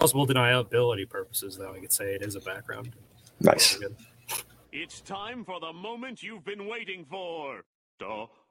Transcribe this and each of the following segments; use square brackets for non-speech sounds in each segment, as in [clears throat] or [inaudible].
plausible deniability purposes, though, I could say it is a background. Nice. It's time for the moment you've been waiting for.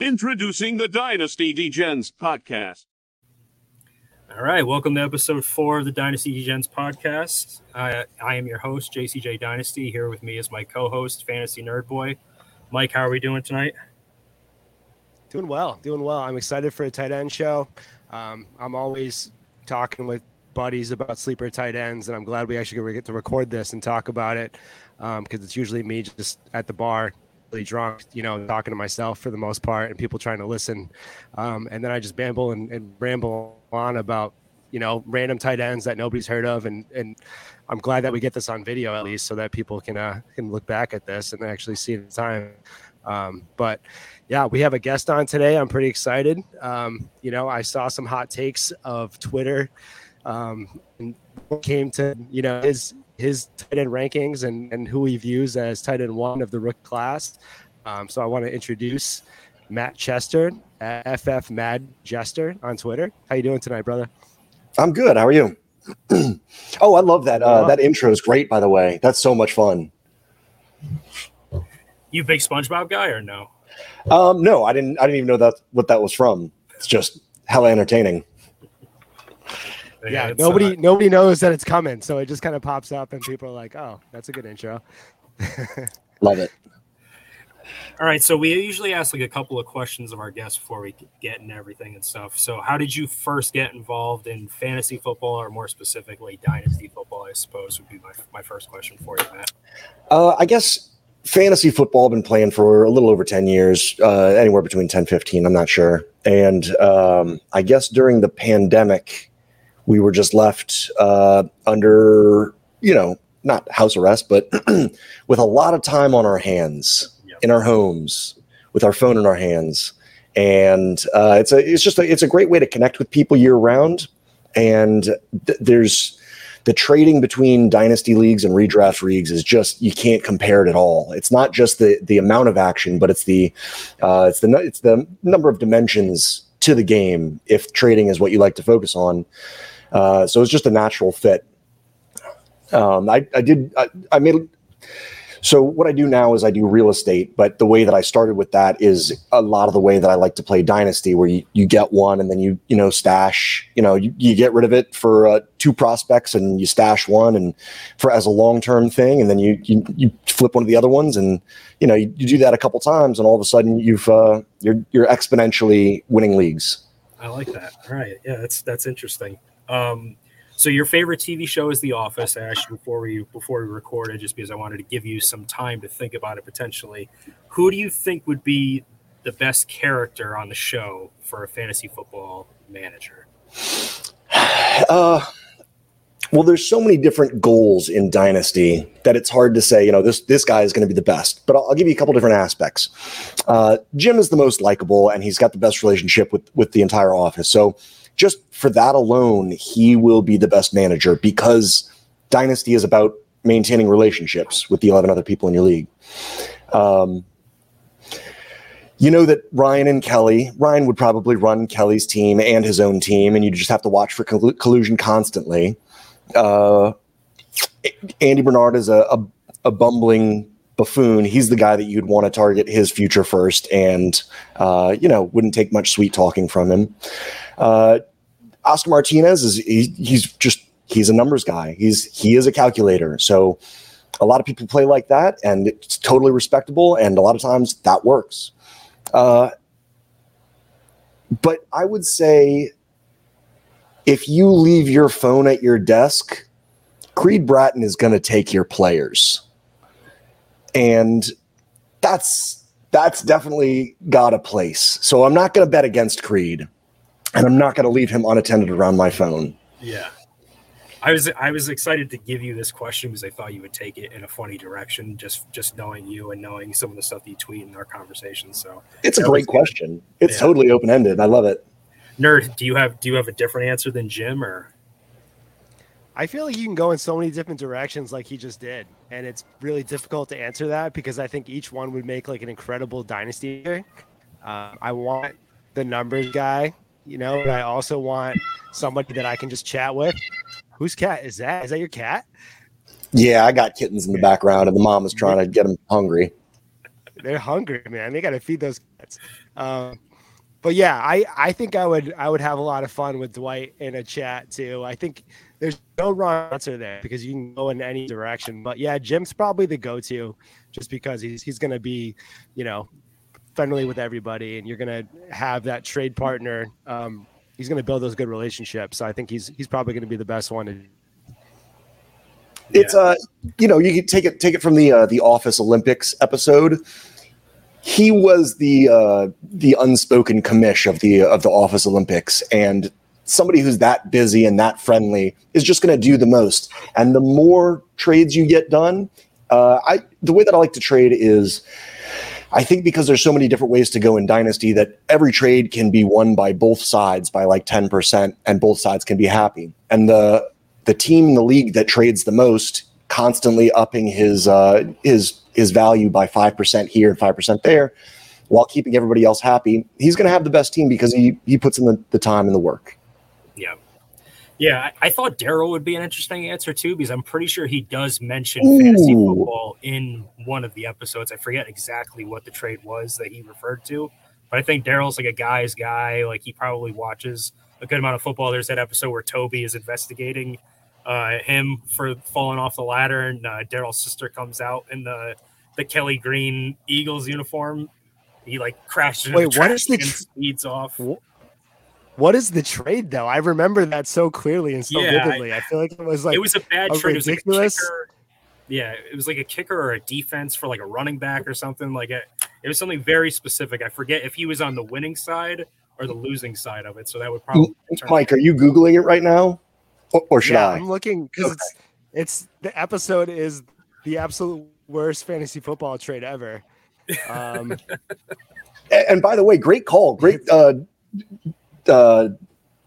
Introducing the Dynasty Degens podcast. All right, welcome to episode four of the Dynasty Degens podcast. I, I am your host, JCJ Dynasty. Here with me is my co-host, Fantasy Nerd Boy. Mike, how are we doing tonight? Doing well, doing well. I'm excited for a tight end show. Um, I'm always talking with buddies about sleeper tight ends, and I'm glad we actually get to record this and talk about it because um, it's usually me just at the bar really drunk, you know, talking to myself for the most part, and people trying to listen. Um, and then I just babble and, and, ramble on about, you know, random tight ends that nobody's heard of, and and I'm glad that we get this on video at least, so that people can uh, can look back at this and actually see the time. Um, but yeah, we have a guest on today. I'm pretty excited. Um, you know, I saw some hot takes of Twitter. Um, and came to you know his his tight end rankings and, and who he views as tight end one of the rook class. Um, so I want to introduce Matt Chester, FF Mad Jester on Twitter. How you doing tonight, brother? I'm good. How are you? [clears throat] oh, I love that. Uh, that intro is great, by the way. That's so much fun. You big SpongeBob guy or no? Um, no, I didn't. I didn't even know that what that was from. It's just hella entertaining yeah, nobody uh, nobody knows that it's coming, so it just kind of pops up, and people are like, "Oh, that's a good intro." [laughs] Love it. All right, so we usually ask like a couple of questions of our guests before we get into everything and stuff. So, how did you first get involved in fantasy football, or more specifically, dynasty football? I suppose would be my my first question for you, Matt. Uh, I guess fantasy football I've been playing for a little over 10 years uh, anywhere between 10 15 i'm not sure and um, i guess during the pandemic we were just left uh, under, you know, not house arrest, but [clears throat] with a lot of time on our hands yep. in our homes, with our phone in our hands, and uh, it's a it's just a, it's a great way to connect with people year round. And th- there's the trading between dynasty leagues and redraft leagues is just you can't compare it at all. It's not just the the amount of action, but it's the uh, it's the it's the number of dimensions to the game. If trading is what you like to focus on, uh, so it's just a natural fit. Um, I, I did, I, I made, so what I do now is I do real estate, but the way that I started with that is a lot of the way that I like to play Dynasty, where you, you get one and then you you know stash, you know you, you get rid of it for uh, two prospects and you stash one and for as a long term thing, and then you, you you flip one of the other ones and you know you, you do that a couple times and all of a sudden you've uh, you're you're exponentially winning leagues. I like that. All right, yeah, that's that's interesting. Um, so your favorite TV show is The Office. You before we before we recorded, just because I wanted to give you some time to think about it potentially. Who do you think would be the best character on the show for a fantasy football manager? [sighs] Uh, well, there's so many different goals in Dynasty that it's hard to say. You know, this this guy is going to be the best. But I'll, I'll, give you a couple different aspects. Uh, Jim is the most likable, and he's got the best relationship with with the entire office. So just for that alone, he will be the best manager because Dynasty is about maintaining relationships with the 11 other people in your league. Um, you know that Ryan and Kelly, Ryan would probably run Kelly's team and his own team, and you just have to watch for collusion constantly. Uh, Andy Bernard is a, a, a, bumbling buffoon. He's the guy that you'd want to target his future first, and uh, you know wouldn't take much sweet talking from him. Uh, Oscar Martinez is he, he's just he's a numbers guy. He's he is a calculator. So a lot of people play like that, and it's totally respectable. And a lot of times that works. Uh, but I would say if you leave your phone at your desk, Creed Bratton is going to take your players, and that's that's definitely got a place. So I'm not going to bet against Creed and I'm not going to leave him unattended around my phone. Yeah. I was I was excited to give you this question because I thought you would take it in a funny direction, just just knowing you and knowing some of the stuff that you tweet in our conversations. So It's a great was good. question. It's Yeah. totally open ended. I love it. nerd, do you have do you have a different answer than Jim or I feel like you can go in so many different directions like he just did. And it's really difficult to answer that because I think each one would make like an incredible dynasty. Um, I want the numbers guy, you know, and I also want somebody that I can just chat with. Whose cat is that? Is that your cat? Yeah, I got kittens in the background, and the mom is trying to get them hungry. They're hungry, man. They got to feed those cats. Um, but yeah, I, I think I would I would have a lot of fun with Dwight in a chat too. I think there's no wrong answer there because you can go in any direction. But yeah, Jim's probably the go-to just because he's he's gonna be, you know, friendly with everybody and you're gonna have that trade partner. Um, he's gonna build those good relationships. So I think he's he's probably gonna be the best one to It's uh, you know, you can take it take it from the uh, the Office Olympics episode. He was the uh, the unspoken commish of the of the Office Olympics, and somebody who's that busy and that friendly is just going to do the most. And the more trades you get done, uh, I the way that I like to trade is. I think because there's so many different ways to go in Dynasty that every trade can be won by both sides by like 10% and both sides can be happy. And the the team in the league that trades the most constantly upping his uh, his his value by 5% here and 5% there while keeping everybody else happy, he's going to have the best team because he he puts in the, the time and the work. Yeah. Yeah, I, I thought Darryl would be an interesting answer too, because I'm pretty sure he does mention Ooh. fantasy football in one of the episodes. I forget exactly what the trade was that he referred to, but I think Darryl's like a guy's guy. Like he probably watches a good amount of football. There's that episode where Toby is investigating uh, him for falling off the ladder, and uh, Darryl's sister comes out in the the Kelly Green Eagles uniform. He like crashes. Wait, the what trash is the and tr- speeds off? What is the trade though? I remember that so clearly and so Yeah, vividly. I, feel like it was like it was a bad a trade. It was like a kicker. Yeah, it was like a kicker or a defense for like a running back or something. Like it, it was something very specific. I forget if he was on the winning side or the losing side of it. So that would probably Mike, are you googling it right now, or, or should yeah, I? I'm looking because it's it's the episode is the absolute worst fantasy football trade ever. Um, [laughs] And, and by the way, great call, great uh, uh,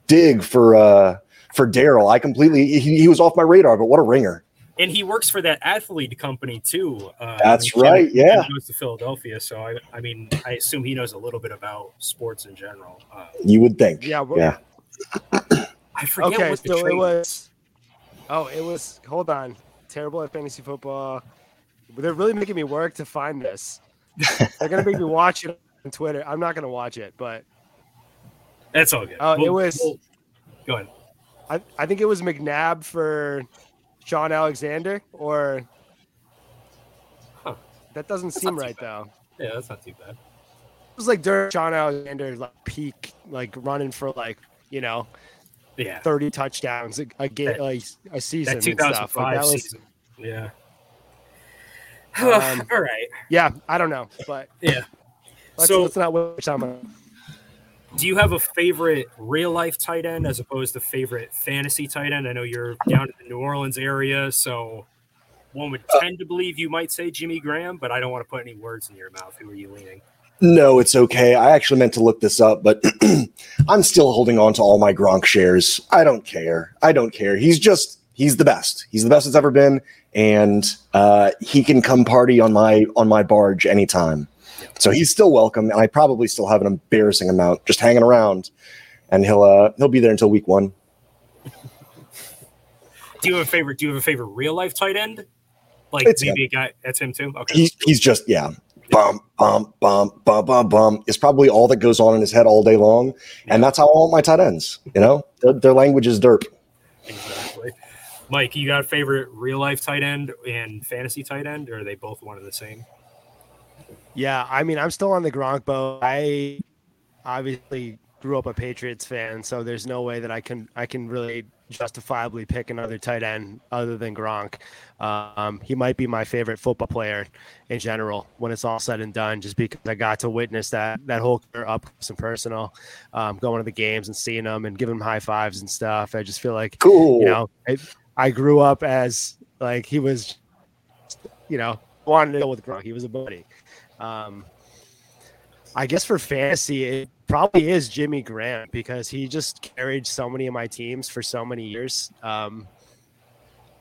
dig for uh, for Darryl. I completely he, he was off my radar, but what a ringer! and he works for that athlete company too. Uh, That's Jim- right, yeah. he goes to Philadelphia, so I, I mean, I assume he knows a little bit about sports in general. Uh, You would think, yeah, yeah. I forget Okay, what the so it was. Oh, it was. Hold on. Terrible at fantasy football. They're really making me work to find this. [laughs] They're gonna make me watch it on Twitter. I'm not gonna watch it, but That's all good. Oh, it We'll- was- we'll- go ahead. I, I think it was McNabb for Shaun Alexander, or Huh. that doesn't That's seem right bad. though. Yeah, that's not too bad. It was like during Shaun Alexander's like peak, like running for like you know Yeah, 30 touchdowns a, a game, That- like a season that and stuff. 2005 Like that was, season. Yeah. [sighs] Um, [sighs] all right. yeah, I don't know, but Yeah. let's, So- let's not waste time. Do you have a favorite real life tight end as opposed to favorite fantasy tight end? I know you're down in the New Orleans area, so one would tend to believe you might say Jimmy Graham, but I don't want to put any words in your mouth. Who are you leaning? No, it's okay. I actually meant to look this up, but [clears throat] I'm still holding on to all my Gronk shares. I don't care. I don't care. He's just he's the best. He's the best it's ever been, and uh, he can come party on my on my barge anytime. So he's still welcome, and I probably still have an embarrassing amount just hanging around, and he'll uh, he'll be there until week one. Do you have a favorite? Do you have a favorite real life tight end? Like It's maybe a guy that's him too. Okay. He's he's just yeah. Bum bum bum bum bum bum is probably all that goes on in his head all day long, and that's how I want my tight ends. You know, their, their language is derp. Exactly. Mike, you got a favorite real life tight end and fantasy tight end, or are they both one and the same? Yeah, I mean, I'm still on the Gronk boat. I obviously grew up a Patriots fan, so there's no way that I can I can really justifiably pick another tight end other than Gronk. Um, he might be my favorite football player in general when it's all said and done, just because I got to witness that that whole career up close and personal, um, going to the games and seeing them and giving them high fives and stuff. I just feel like Cool. you know, I, I grew up as like he was, you know, wanted to deal with Gronk. He was a buddy. Um, I guess for fantasy, it probably is Jimmy Graham because he just carried so many of my teams for so many years. Um,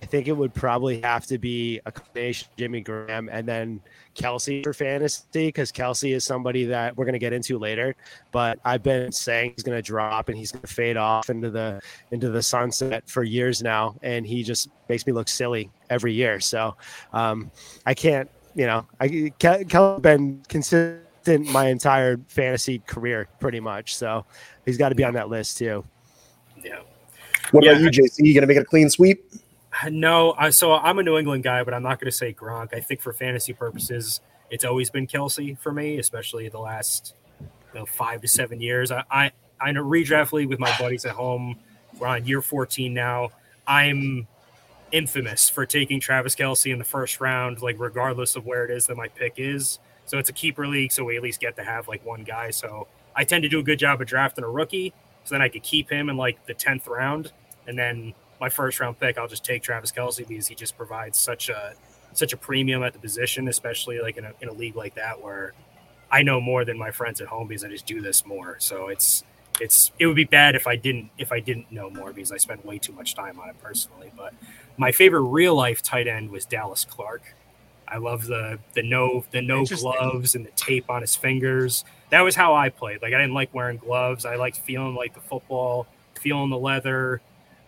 I think it would probably have to be a combination of Jimmy Graham and then Kelce for fantasy because Kelce is somebody that we're going to get into later. But I've been saying he's going to drop and he's going to fade off into the into the sunset for years now, and he just makes me look silly every year. So um, I can't, you know, I Kelce been consistent my entire fantasy career pretty much. So he's got to be on that list too. Yeah. What Yeah, about you, I- JC? You gonna make it a clean sweep? No, I, so I'm a New England guy, but I'm not going to say Gronk. I think for fantasy purposes, it's always been Kelce for me, especially the last you know, five to seven years. I, I I know redraft league with my buddies at home. We're on year 14 now. I'm infamous for taking Travis Kelce in the first round, like regardless of where it is that my pick is. So it's a keeper league, so we at least get to have like one guy. So I tend to do a good job of drafting a rookie, so then I could keep him in like the tenth round, and then my first round pick, I'll just take Travis Kelce because he just provides such a such a premium at the position, especially like in a, in a league like that where I know more than my friends at home because I just do this more. So it's it's it would be bad if I didn't if I didn't know more because I spent way too much time on it personally. But my favorite real life tight end was Dallas Clark. I love the the no the no gloves and the tape on his fingers. That was how I played. Like I didn't like wearing gloves. I liked feeling like the football, feeling the leather.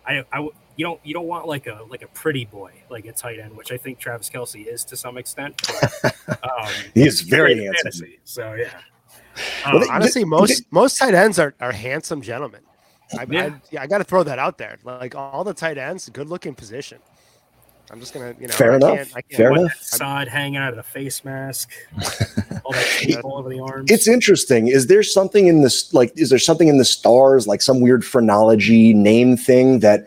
I, I w- you don't you don't want like a like a pretty boy like a tight end, which I think Travis Kelce is to some extent. But, [laughs] um, He is very handsome. fantasy, so yeah. Well, Um, they- Honestly, most most tight ends are, are handsome gentlemen. I, Yeah. I, yeah, I got to throw that out there. Like all the tight ends, good looking position. I'm just gonna, you know, Fair I enough. Can't, I can't, Fair what, enough. that sod hanging out of the face mask, [laughs] all that tape all over the arms. It's interesting. Is there something in this, like, is there something in the stars, like some weird phrenology name thing that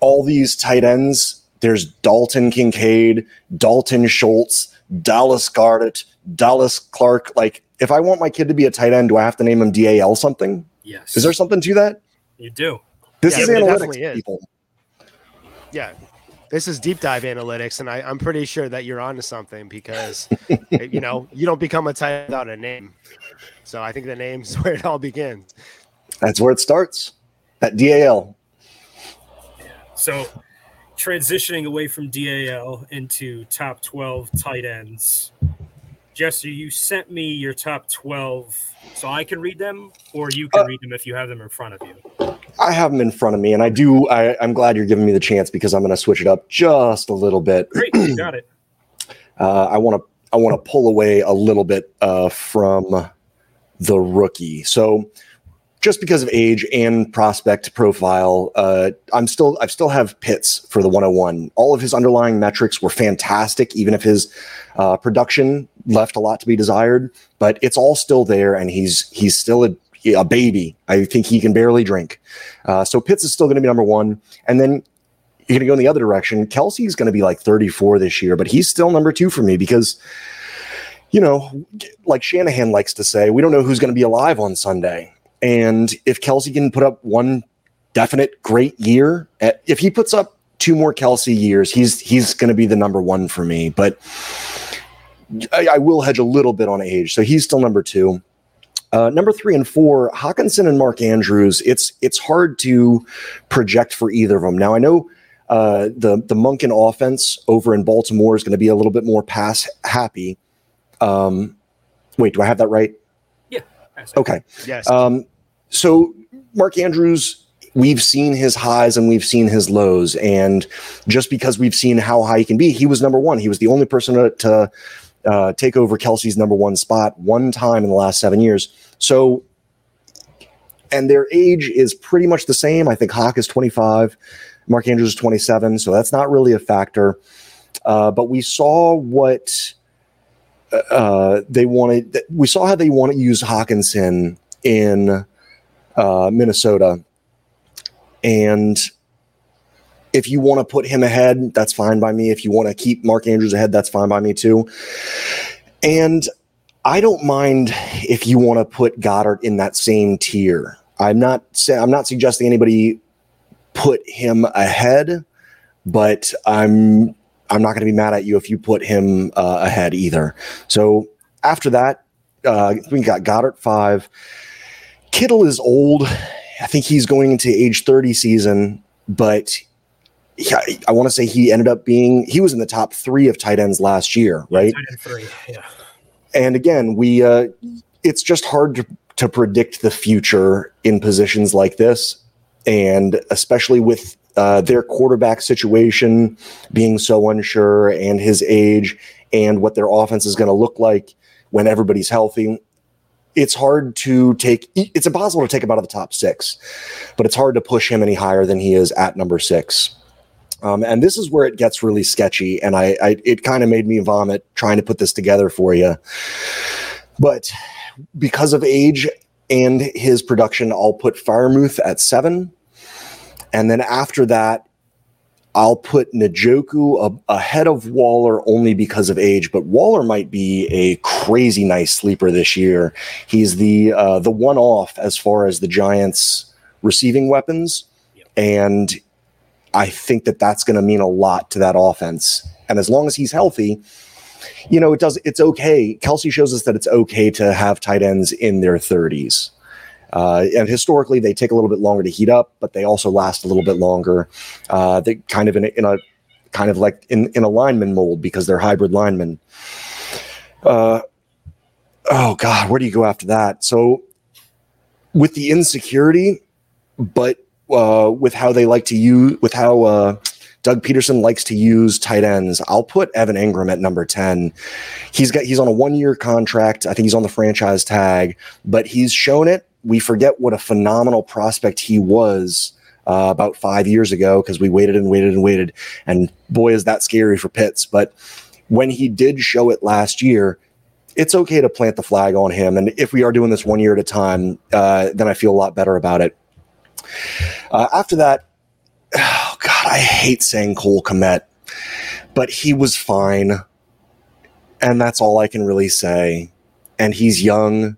all these tight ends, there's Dalton Kincaid, Dalton Schultz, Dallas Goedert, Dallas Clark. Like, if I want my kid to be a tight end, do I have to name him DAL something? yes. Is there something to that? you do? This Yeah, is there analytics, is. people. yeah. This is deep dive analytics, and I, I'm pretty sure that you're onto something because [laughs] you know you don't become a tight end without a name. So I think the name's [laughs] where it all begins. That's where it starts. At DAL. So, transitioning away from DAL into top 12 tight ends. Jester, you sent me your top 12 so I can read them, or you can Uh, read them if you have them in front of you. I have them in front of me, and I do. I, I'm glad you're giving me the chance because I'm going to switch it up just a little bit. [clears throat] Great, you got it. Uh, I want to I want to pull away a little bit uh, from the rookie. So just because of age and prospect profile, uh, I'm still I still have Pitts for the 101. All of his underlying metrics were fantastic, even if his uh, production left a lot to be desired. But it's all still there, and he's he's still a a baby. I think he can barely drink. Uh, so Pitts is still going to be number one, and then you're going to go in the other direction. Kelce's going to be like 34 this year, but he's still number two for me because, you know, like Shanahan likes to say, we don't know who's going to be alive on Sunday. And if Kelce can put up one definite great year, eh, if he puts up two more Kelce years, he's he's going to be the number one for me. But I, I will hedge a little bit on age, so he's still number two. Uh, number three and four, Hockenson and Mark Andrews. It's it's hard to project for either of them. Now I know uh, the the Monken offense over in Baltimore is going to be a little bit more pass happy. Um, wait, do I have that right? Yeah. Okay. Yes. Um, so Mark Andrews, we've seen his highs and we've seen his lows, and just because we've seen how high he can be, he was number one. He was the only person to, to uh, take over Kelce's number one spot one time in the last seven years. So, and their age is pretty much the same. I think Hawk is 25, Mark Andrews is 27, so that's not really a factor. Uh, but we saw what uh, they wanted. We saw how they want to use Hockenson in uh, Minnesota, and if you want to put him ahead, that's fine by me. If you want to keep Mark Andrews ahead, that's fine by me too. And I don't mind if you want to put Goedert in that same tier. I'm not I'm not suggesting anybody put him ahead, but I'm I'm not going to be mad at you if you put him uh, ahead either. So after that, uh, we got Goedert five. Kittle is old. I think he's going into age 30 season, but yeah, I want to say he ended up being he was in the top three of tight ends last year, right? End three, yeah. And again, we uh, it's just hard to, to predict the future in positions like this, and especially with uh, their quarterback situation being so unsure, and his age, and what their offense is going to look like when everybody's healthy. It's hard to take. It's impossible to take him out of the top six, but it's hard to push him any higher than he is at number six. Um, and this is where it gets really sketchy, and I, I it kind of made me vomit trying to put this together for you. But because of age and his production, I'll put Freiermuth at seven, and then after that, I'll put Njoku a, ahead of Waller only because of age. But Waller might be a crazy nice sleeper this year. He's the uh, the one off as far as the Giants' receiving weapons, and I think that that's going to mean a lot to that offense. And as long as he's healthy, you know, it does. It's okay. Kelce shows us that it's okay to have tight ends in their 30s. Uh, and historically, they take a little bit longer to heat up, but they also last a little bit longer. Uh, they kind of in a, in a kind of like in, in a lineman mold because they're hybrid linemen. Uh, oh God, where do you go after that? So with the insecurity, but uh, with how they like to use, with how uh, Doug Pederson likes to use tight ends, I'll put Evan Engram at number ten. He's got he's on a one year contract. I think he's on the franchise tag, but he's shown it. We forget what a phenomenal prospect he was. Uh, about five years ago, because we waited and waited and waited, and boy, is that scary for Pitts. But when he did show it last year, it's okay to plant the flag on him. And if we are doing this one year at a time, uh, then I feel a lot better about it. Uh, after that, oh God, I hate saying Cole Kmet, but he was fine. And that's all I can really say. And he's young.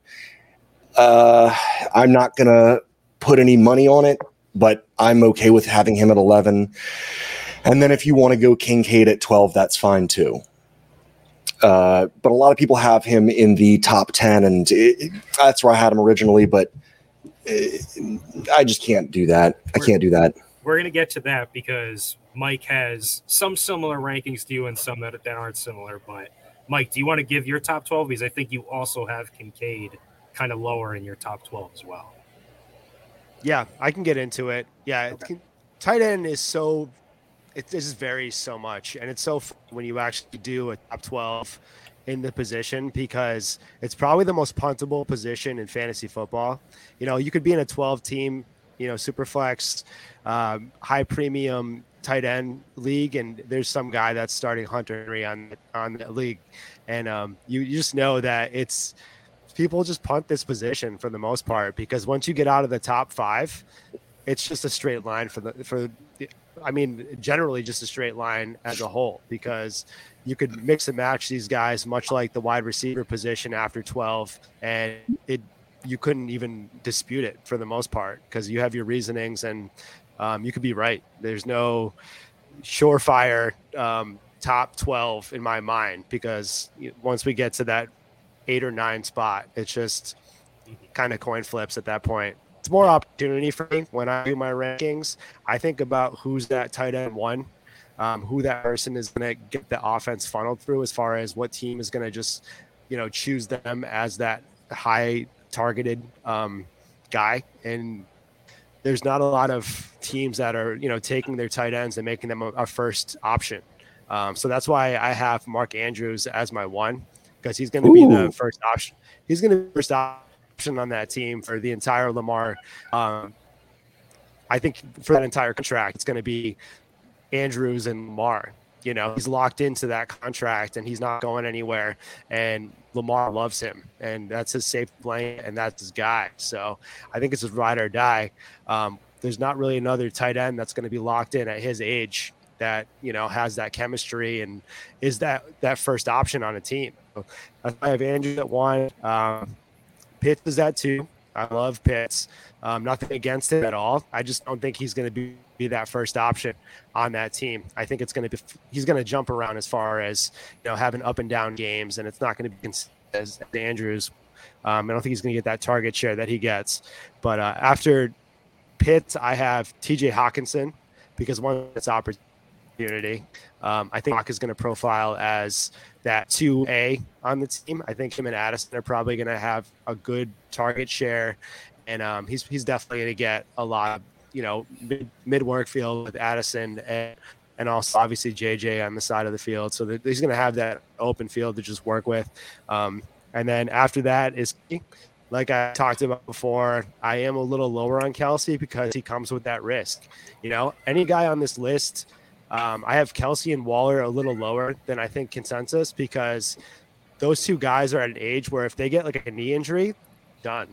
Uh, I'm not going to put any money on it, but I'm okay with having him at 11. And then if you want to go Kincaid at 12, that's fine too. Uh, but a lot of people have him in the top 10, and it, that's where I had him originally. But I just can't do that. I can't do that. We're going to get to that because Mike has some similar rankings to you and some that, that aren't similar. But Mike, do you want to give your top 12? Because I think you also have Kincaid kind of lower in your top 12 as well. Yeah, I can get into it. Yeah, okay. tight end is so it just varies so much, and it's so when you actually do a top 12 in the position because it's probably the most puntable position in fantasy football. You know, you could be in a 12 team, you know, super flex, um, high premium tight end league, and there's some guy that's starting Hunter on on the league, and um, you, you just know that it's people just punt this position for the most part because once you get out of the top five, it's just a straight line for the for the, I mean, generally just a straight line as a whole because you could mix and match these guys, much like the wide receiver position after 12, and it you couldn't even dispute it for the most part because you have your reasonings and um, you could be right. There's no surefire um, top 12 in my mind because once we get to that eight or nine spot, it's just kind of coin flips at that point. It's more opportunity for me when I do my rankings. I think about who's that tight end one um, who that person is going to get the offense funneled through as far as what team is going to just, you know, choose them as that high targeted um, guy. And there's not a lot of teams that are, you know, taking their tight ends and making them a, a first option. Um, so that's why I have Mark Andrews as my one because he's going to be the first option. He's going to be the first option on that team for the entire Lamar. Um, I think for that entire contract, it's going to be Andrews and Lamar. You know, he's locked into that contract and he's not going anywhere. And Lamar loves him, and that's his safe lane, and that's his guy. So I think it's his ride or die. Um, there's not really another tight end that's going to be locked in at his age that you know has that chemistry and is that that first option on a team. So I have Andrew at one. Um, Pitts is at two. I love Pitts. Um, nothing against him at all. I just don't think he's going to be be that first option on that team. I think it's going to be he's going to jump around as far as you know having up and down games, and it's not going to be as Andrews. Um, I don't think he's going to get that target share that he gets. But uh, after Pitt, I have T.J. Hockenson because one, it's opportunity. Um, I think Hawk is going to profile as that 2A on the team. I think him and Addison are probably going to have a good target share. And um, he's, he's definitely going to get a lot of, you know, mid, mid work field with Addison and, and also obviously JJ on the side of the field. So that he's going to have that open field to just work with. Um, and then after that is, like I talked about before, I am a little lower on Kelce because he comes with that risk. You know, any guy on this list – um, I have Kelce and Waller a little lower than I think consensus because those two guys are at an age where if they get like a knee injury, done.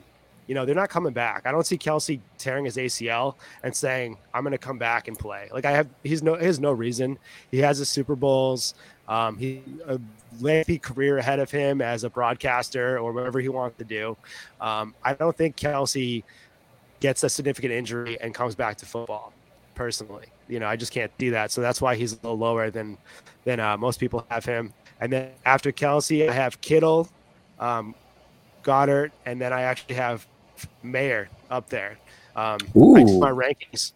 You know, they're not coming back. I don't see Kelce tearing his ACL and saying, I'm going to come back and play. Like I have, he's no, he has no reason. He has the Super Bowls. Um, he a lengthy career ahead of him as a broadcaster or whatever he wants to do. Um, I don't think Kelce gets a significant injury and comes back to football personally. You know, I just can't do that. So that's why he's a little lower than than uh, most people have him. And then after Kelce, I have Kittle, um, Goedert, and then I actually have Mayer up there. Um, I my rankings.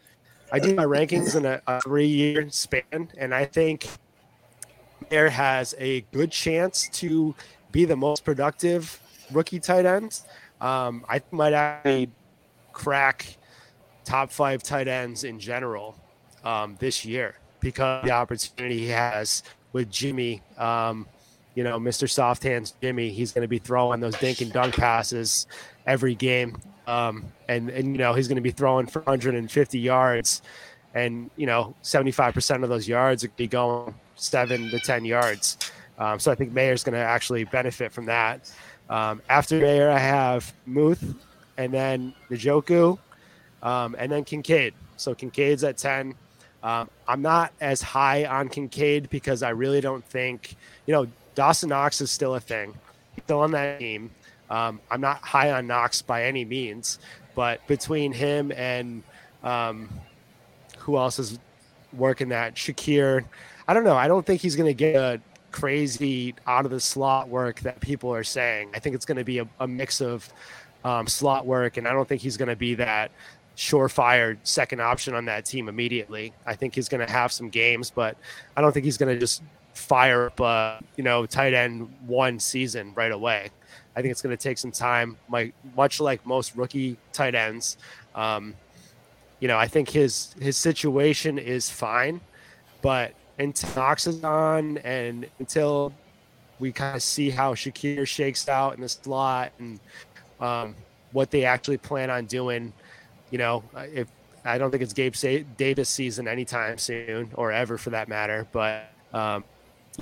I do my rankings in a, a three-year span, and I think Mayer has a good chance to be the most productive rookie tight end. Um, I might actually crack top five tight ends in general um, this year because the opportunity he has with Jimmy. Um, you know, Mr. Soft Hands Jimmy, he's going to be throwing those dink and dunk passes every game. Um, and, and, you know, he's going to be throwing for 150 yards. And, you know, 75% of those yards are be going seven to 10 yards. Um, so I think Mayer's going to actually benefit from that. Um, after Mayer, I have Muth and then Njoku um, and then Kincaid. So Kincaid's at 10. Um, I'm not as high on Kincaid because I really don't think, you know, Dawson Knox is still a thing. He's still on that team. Um, I'm not high on Knox by any means, but between him and um, who else is working that? Shakir. I don't know. I don't think he's going to get a crazy out of the slot work that people are saying. I think it's going to be a, a mix of um, slot work, and I don't think he's going to be that surefire second option on that team immediately. I think he's going to have some games, but I don't think he's going to just fire up, you know, tight end one season right away. I think it's going to take some time, like much like most rookie tight ends. Um, you know, I think his his situation is fine, but until Knox is on and until we kind of see how Shakir shakes out in the slot and um, what they actually plan on doing you know, if I don't think it's Gabe Davis season anytime soon or ever for that matter, but um,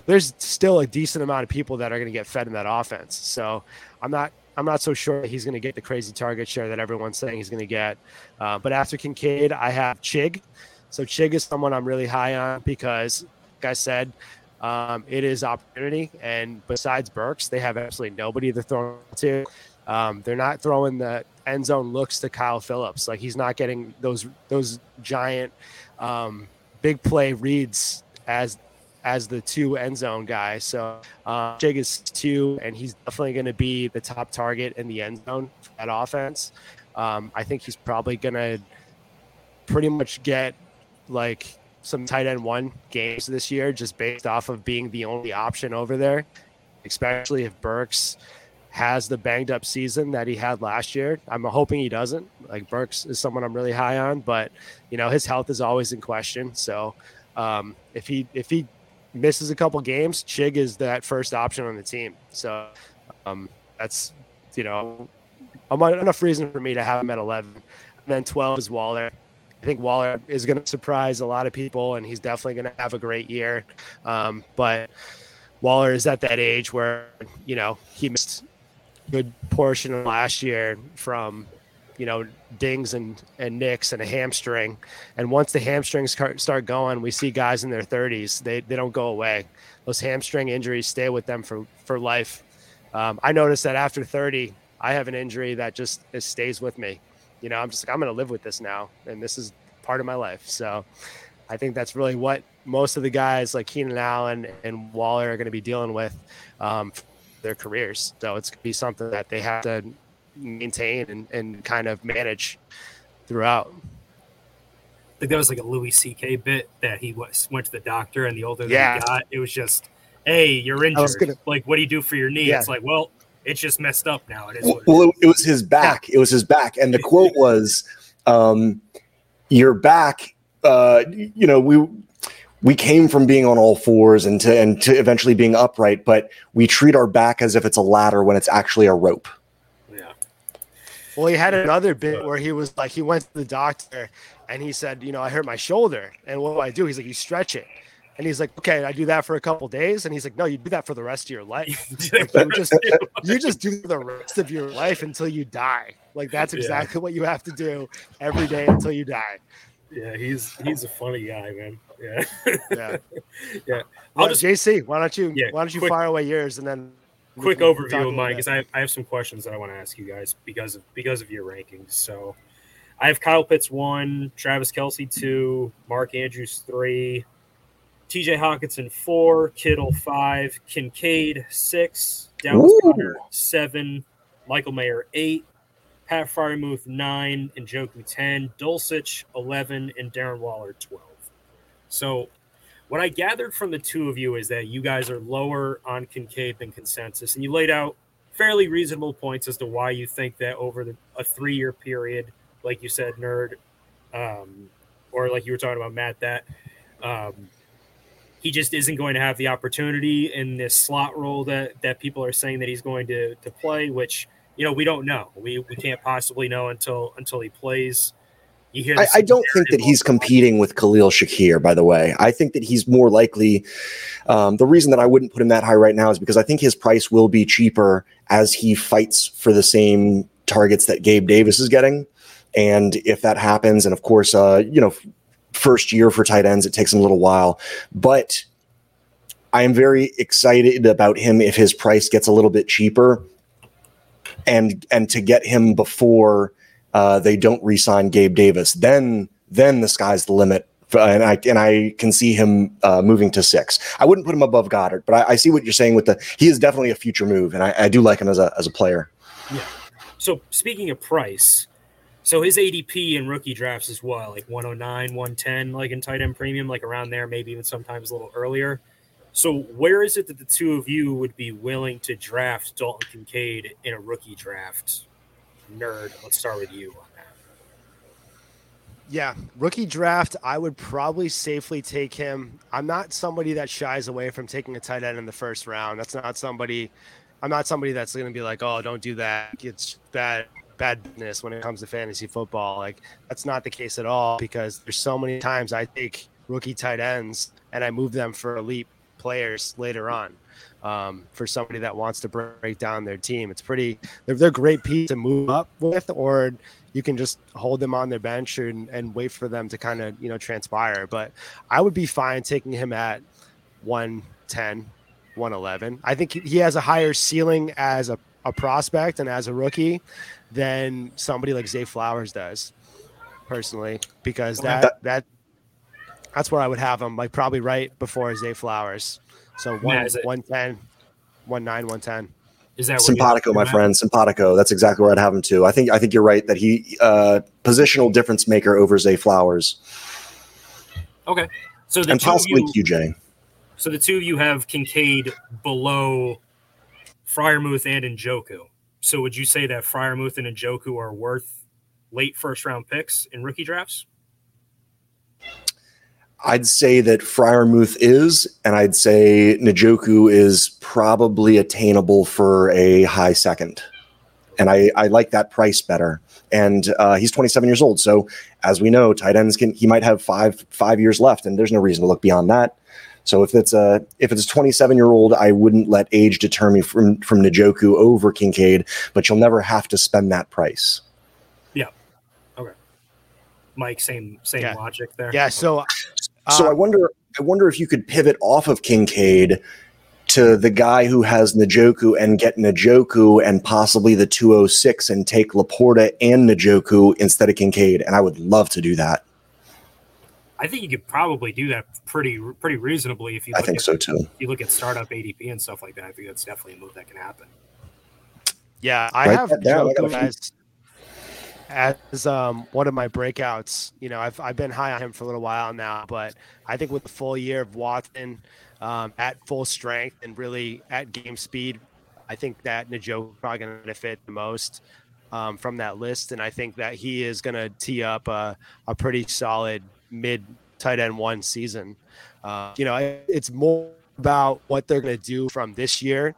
there's still a decent amount of people that are going to get fed in that offense. So I'm not I'm not so sure that he's going to get the crazy target share that everyone's saying he's going to get. Uh, but after Kincaid, I have Chig. So Chig is someone I'm really high on because, like I said, um, it is opportunity. And besides Burks, they have absolutely nobody to throw to. Um, they're not throwing the end zone looks to Kyle Philips. Like he's not getting those those giant um, big play reads as as the two end zone guy. So uh, Chig is two, and he's definitely going to be the top target in the end zone for that offense. Um, I think he's probably going to pretty much get like some tight end one games this year, just based off of being the only option over there, especially if Burks has the banged up season that he had last year. I'm hoping he doesn't. Like Burks is someone I'm really high on, but you know his health is always in question. So um, if he if he misses a couple games, Chig is that first option on the team. So um, that's you know enough reason for me to have him at 11. And then 12 is Waller. I think Waller is going to surprise a lot of people, and he's definitely going to have a great year. Um, but Waller is at that age where you know he missed good portion of last year from you know dings and and nicks and a hamstring. And once the hamstrings start going we see guys in their 30s they, they don't go away. Those hamstring injuries stay with them for for life. Um, i noticed that after 30 i have an injury that just stays with me. You know i'm just like i'm gonna live with this now and this is part of my life. So I think that's really what most of the guys like Keenan Allen and Waller are going to be dealing with um, their careers. So it's going to be something that they have to maintain and, and kind of manage throughout. I think that was like a Louis C.K. bit that he was, went to the doctor, and the older Yeah. he got, it was just, "Hey, you're I injured. gonna- Like, what do you do for your knee?" Yeah. It's like, well, it's just messed up now. It is. Well, What it well, it, it was his back. It was his back, and the quote was, um, "Your back." Uh, you know, we we came from being on all fours and to and to eventually being upright, but we treat our back as if it's a ladder when it's actually a rope. yeah. Well, he had another bit where he was like, he went to the doctor and he said, you know, I hurt my shoulder. And what do I do? He's like, you stretch it. And he's like, okay, I do that for a couple days. And he's like, no, you do that for the rest of your life. [laughs] You just you just do the rest of your life until you die. Like that's Yeah. exactly what you have to do every day until you die. yeah, he's he's a funny guy, man. Yeah. Yeah. [laughs] Yeah. I'll just JC, why don't you Yeah, why don't you quick- fire away yours and then quick overview of little mine because I have, I have some questions that I want to ask you guys because of because of your rankings. So I have Kyle Pitts one, Travis Kelce two, Mark Andrews three, TJ Hockenson four, Kittle five, Kincaid six, Dallas Ooh. Seven, Michael Mayer eight, Pat Freiermuth nine, Njoku ten, Dulcich eleven, and Darren Waller twelve. So what I gathered from the two of you is that you guys are lower on Kincaid than consensus, and you laid out fairly reasonable points as to why you think that over the, a three-year period, like you said, nerd, um, or like you were talking about Matt, that um, he just isn't going to have the opportunity in this slot role that that people are saying that he's going to to play, which you know we don't know. We we can't possibly know until until he plays. I, I don't think that he's all the time. competing with Khalil Shakir, by the way. I think that he's more likely. Um, the reason that I wouldn't put him that high right now is because I think his price will be cheaper as he fights for the same targets that Gabe Davis is getting. And if that happens, and of course, uh, you know, first year for tight ends, it takes him a little while. But I am very excited about him if his price gets a little bit cheaper and and to get him before uh, they don't re-sign Gabe Davis, then then the sky's the limit. And I and I can see him uh, moving to six. I wouldn't put him above Goedert, but I, I see what you're saying with the. He is definitely a future move, and I, I do like him as a as a player. Yeah. So speaking of price, so his ADP in rookie drafts is what, like 109, 110, like in tight end premium, like around there, maybe even sometimes a little earlier. So where is it that the two of you would be willing to draft Dalton Kincaid in a rookie draft? Nerd, let's start with you on that. Yeah, rookie draft, I would probably safely take him. I'm not somebody that shies away from taking a tight end in the first round. That's not somebody. I'm not somebody that's going to be like, "Oh, don't do that. It's bad badness when it comes to fantasy football." Like that's not the case at all because there's so many times I take rookie tight ends and I move them for elite players later on. Um, for somebody that wants to break down their team, it's pretty. They're, they're great piece to move up with, or you can just hold them on their bench and, and wait for them to kind of you know transpire. But i would be fine taking him at 110 111 i think he has a higher ceiling as a, a prospect and as a rookie than somebody like zay flowers does personally because that that that's where i would have him like probably right before zay flowers so one, Yeah, is 110 19 110 Is that where Simpatico, my friend, simpatico. That's exactly where I'd have him too. I think I think you're right that he uh, positional difference maker over Zay Flowers Okay. So the and two of possibly you, QJ. so the two of you have Kincaid below Freiermuth and Njoku. So would you say that Freiermuth and Njoku are worth late first round picks in rookie drafts? I'd say that Freiermuth is, and I'd say Njoku is probably attainable for a high second. And I, I like that price better. And uh, he's 27 years old. So as we know, tight ends can he might have five five years left, and there's no reason to look beyond that. So if it's a if it's a 27 year old, I wouldn't let age deter me from from Njoku over Kincaid, but you'll never have to spend that price. Yeah. Okay. Mike, same same Yeah. logic there. yeah so So uh, I wonder, I wonder if you could pivot off of Kincaid to the guy who has Njoku and get Njoku and possibly the 206 and take LaPorta and Njoku instead of Kincaid. And I would love to do that. I think you could probably do that pretty pretty reasonably if you. I think at, so too. If you look at startup ADP and stuff like that, I think that's definitely a move that can happen. Yeah, I Write have that down. I got a Njoku few. as as um, one of my breakouts. You know, I've I've been high on him for a little while now, but I think with the full year of Watson um, at full strength and really at game speed, I think that Njoku probably going to benefit the most um, from that list, and I think that he is going to tee up a, a pretty solid mid tight end one season. Uh, you know, it's more about what they're going to do from this year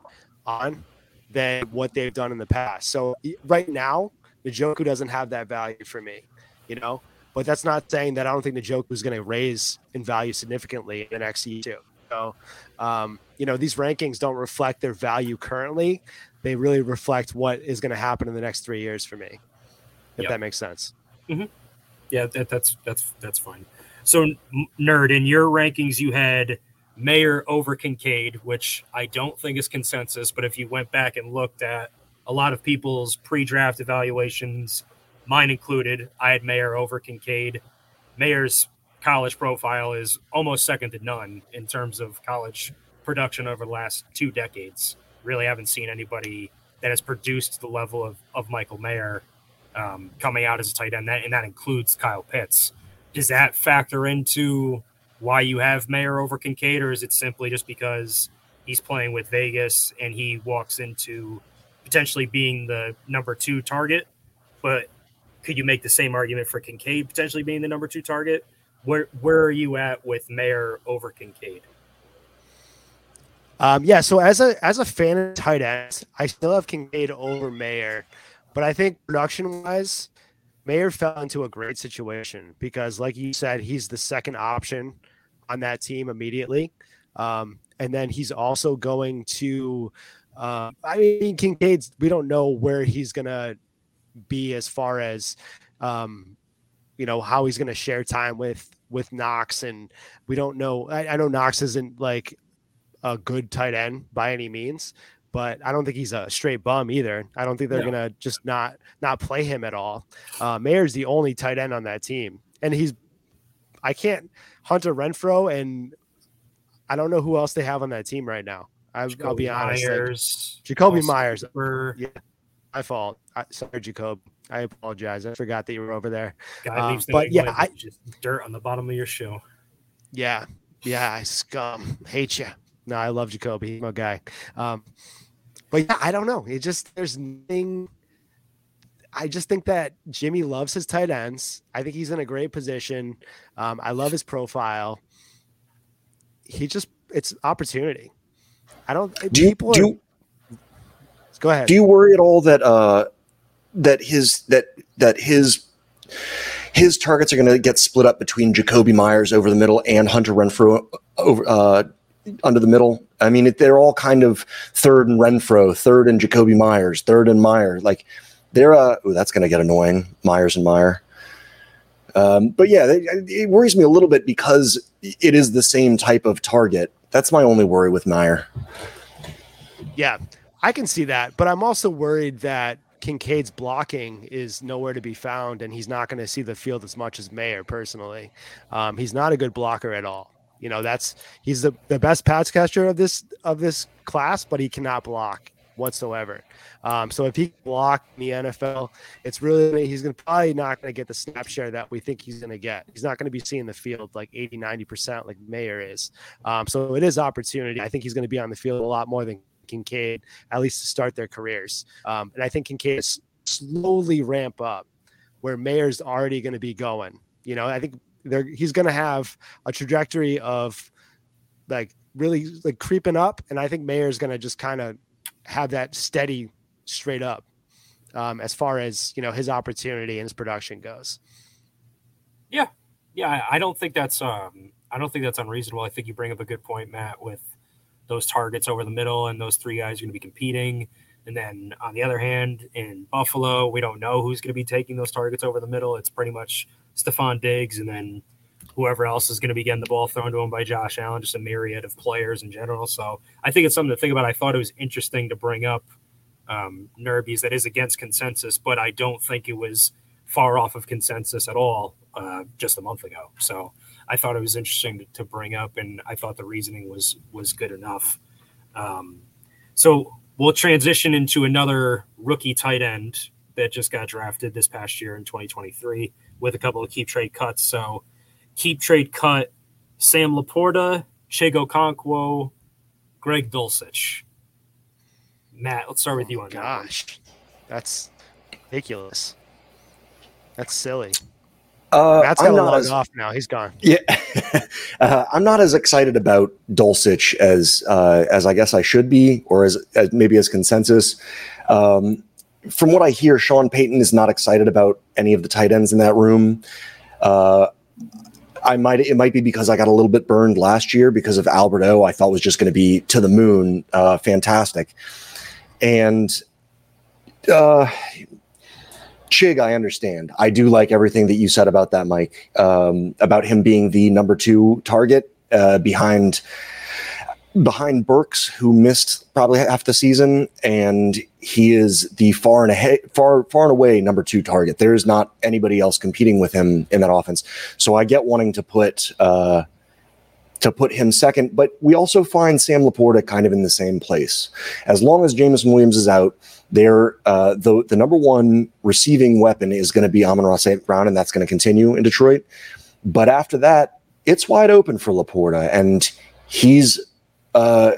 on than what they've done in the past. So right now, Njoku doesn't have that value for me, you know. But that's not saying that I don't think Njoku is going to raise in value significantly in the next year too. So, um, you know, these rankings don't reflect their value currently. They really reflect what is going to happen in the next three years for me. If Yep. that makes sense. Yeah, that, that's that's that's fine. So, nerd, in your rankings, you had Mayer over Kincaid, which I don't think is consensus. But if you went back and looked at a lot of people's pre-draft evaluations, mine included, I had Mayer over Kincaid. Mayer's college profile is almost second to none in terms of college production over the last two decades. Really haven't seen anybody that has produced the level of, of Michael Mayer um, coming out as a tight end, that, and that includes Kyle Pitts. Does that factor into why you have Mayer over Kincaid, or is it simply just because he's playing with Vegas and he walks into potentially being the number two target? But could you make the same argument for Kincaid potentially being the number two target? Where where are you at with Mayer over Kincaid? Um, yeah, so as a as a fan of tight ends, I still have Kincaid over Mayer, but I think production wise, Mayer fell into a great situation because, like you said, he's the second option on that team immediately, um, and then he's also going to. Uh, I mean, Kincaid's. We don't know where he's gonna be as far as, um, you know, how he's gonna share time with with Knox, and we don't know. I, I know Knox isn't like a good tight end by any means, but I don't think he's a straight bum either. I don't think they're No. gonna just not not play him at all. Uh, Mayer's the only tight end on that team, and he's I can't Hunter Renfrow and I don't know who else they have on that team right now. I, I'll be honest. like, Jakobi Meyers. Hooper, my fault. I, sorry, Jacob. I apologize. I forgot that you were over there. guy leaves New but yeah, I- just dirt on the bottom of your shoe. Yeah, yeah, I scum. Hate you. No, I love Jakobi. He's my guy. Um, but yeah, I don't know. It just there's nothing. I just think that Jimmy loves his tight ends. I think he's in a great position. Um, I love his profile. He just it's opportunity. I don't. Do you, do are, you go ahead. do you worry at all that uh that his that that his his targets are going to get split up between Jakobi Meyers over the middle and Hunter Renfrow over uh under the middle? I mean, they're all kind of third and Renfrow, third and Jakobi Meyers, third and Mayer. Like they're uh, oh, that's going to get annoying, Meyers and Mayer. Um, but yeah, it worries me a little bit because it is the same type of target. That's my only worry with Mayer. Yeah, I can see that, but I'm also worried that Kincaid's blocking is nowhere to be found, and he's not going to see the field as much as Mayer. Personally, um, he's not a good blocker at all. You know, that's he's the, the best pass catcher of this of this class, but he cannot block whatsoever. Um, so if he can block in the NFL, it's really he's going to probably not going to get the snap share that we think he's going to get. He's not going to be seeing the field like 80, 90% like Mayer is. Um, so it is opportunity. I think he's going to be on the field a lot more than Kincaid, at least to start their careers. Um, and I think Kincaid is slowly ramp up where Mayer's already going to be going. You know, I think he's going to have a trajectory of like really like creeping up. And I think Mayer's going to just kind of have that steady straight up um, as far as, you know, his opportunity and his production goes. Yeah, yeah, I don't think that's um I don't think that's unreasonable. I think you bring up a good point, Matt, with those targets over the middle and those three guys are going to be competing. And then on the other hand, in Buffalo, we don't know who's going to be taking those targets over the middle. It's pretty much Stefon Diggs and then whoever else is going to be getting the ball thrown to him by Josh Allen, just a myriad of players in general. So I think it's something to think about. I thought it was interesting to bring up um, Nerbies that is against consensus, but I don't think it was far off of consensus at all uh, just a month ago. So I thought it was interesting to, to bring up, and I thought the reasoning was was good enough. Um, so we'll transition into another rookie tight end that just got drafted this past year in 2023 with a couple of keep trade cuts. So keep trade cut Sam LaPorta, Chig Okonkwo, Greg Dulcich. Matt, let's start with you on that. Gosh, that's ridiculous. That's silly. Uh, Matt's I'm got to not log as- off now. He's gone. Yeah, [laughs] uh, I'm not as excited about Dulcich as uh, as I guess I should be, or as, as maybe as consensus. Um, from what I hear, Sean Payton is not excited about any of the tight ends in that room. Uh, I might it might be because I got a little bit burned last year because of Albert O. I thought was just going to be to the moon, uh, fantastic, and uh, Chig, I understand. I do like everything that you said about that, Mike, um, about him being the number two target uh, behind behind Burks, who missed probably half the season, and he is the far and ahead, far far and away number two target. There is not anybody else competing with him in that offense. So I get wanting to put. Uh, to put him second, but we also find Sam LaPorta kind of in the same place. As long as Jameson Williams is out, they're uh, the the number one receiving weapon is going to be Amon-Ra St. Brown, and that's going to continue in Detroit. But after that, it's wide open for LaPorta, and he's uh,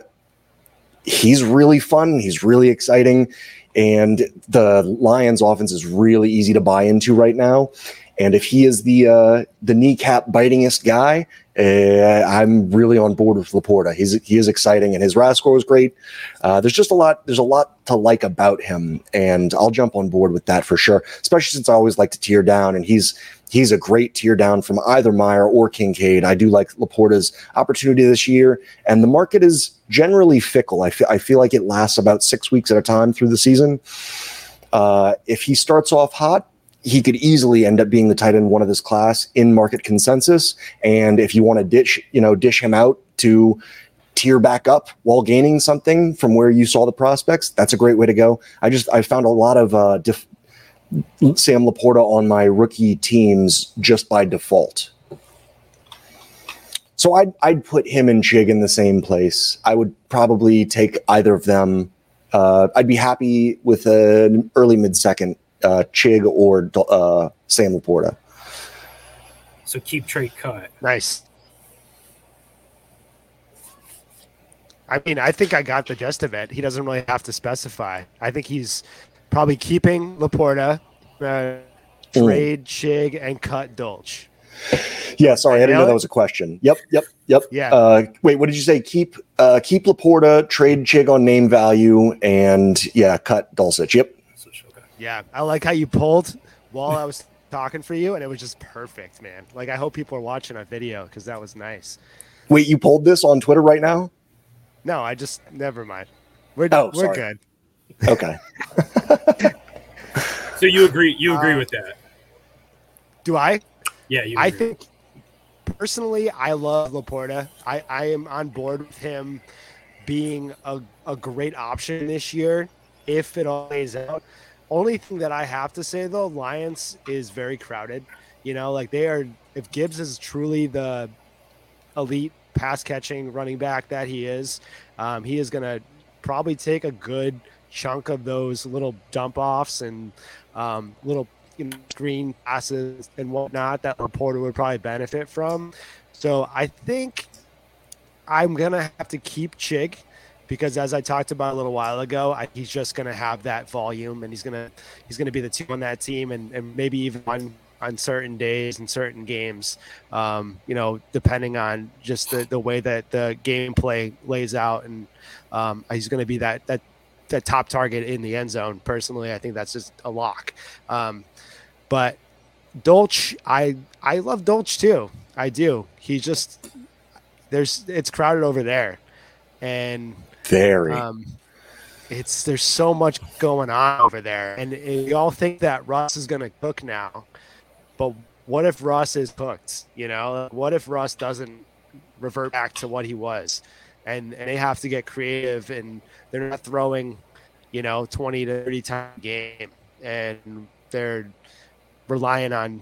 he's really fun. He's really exciting, and the Lions' offense is really easy to buy into right now. And if he is the uh, the kneecap bitingest guy, uh, I'm really on board with LaPorta. He's he is exciting, and his RAS score is great. Uh, there's just a lot. There's a lot to like about him, and I'll jump on board with that for sure. Especially since I always like to tear down, and he's he's a great tear down from either Mayer or Kincaid. I do like LaPorta's opportunity this year, and the market is generally fickle. I fe- I feel like it lasts about six weeks at a time through the season. Uh, if he starts off hot, he could easily end up being the tight end one of this class in market consensus. And if you want to ditch, you know, dish him out to tier back up while gaining something from where you saw the prospects, that's a great way to go. I just I found a lot of uh, Sam LaPorta on my rookie teams just by default. So I'd I'd put him and Chig in the same place. I would probably take either of them. Uh, I'd be happy with an early mid second uh, Chig or uh, Sam LaPorta. So keep trade cut. Nice. I mean, I think I got the gist of it. He doesn't really have to specify. I think he's probably keeping LaPorta, uh, trade Chig, and cut Dolch. Yeah, sorry, I didn't know that was a question. Yep, yep, yep. Yeah. Uh, wait, what did you say? Keep uh, keep LaPorta, trade Chig on name value, and yeah, cut Dulcich. Yep. Yeah, I like how you pulled while I was talking for you, and it was just perfect, man. Like, I hope people are watching on video because that was nice. Wait, you pulled this on Twitter right now? No, I just never mind. We're Oh, we're sorry. good. Okay. [laughs] So you agree? You agree Uh, with that? Do I? Yeah, you. I think personally, I love LaPorta. I, I am on board with him being a, a great option this year if it all plays out. Only thing that I have to say though, Lions is very crowded. You know, like they are. If Gibbs is truly the elite pass catching running back that he is, um, he is going to probably take a good chunk of those little dump offs and um, little you know, screen passes and whatnot that LaPorta would probably benefit from. So I think I'm gonna have to keep Chig because, as I talked about a little while ago, I, he's just gonna have that volume and he's gonna he's gonna be the two on that team and, and maybe even on on certain days and certain games, um, you know, depending on just the, the way that the gameplay lays out and um, he's going to be that that that top target in the end zone. Personally, I think that's just a lock. Um, but Dolch, I I love Dolch too. I do. He just there's it's crowded over there, and Very. um, it's there's so much going on over there, and, you all think that Russ is going to cook now, but what if Russ is cooked? You know, what if Russ doesn't revert back to what he was, and and they have to get creative, and they're not throwing, you know, twenty to thirty time game, and they're relying on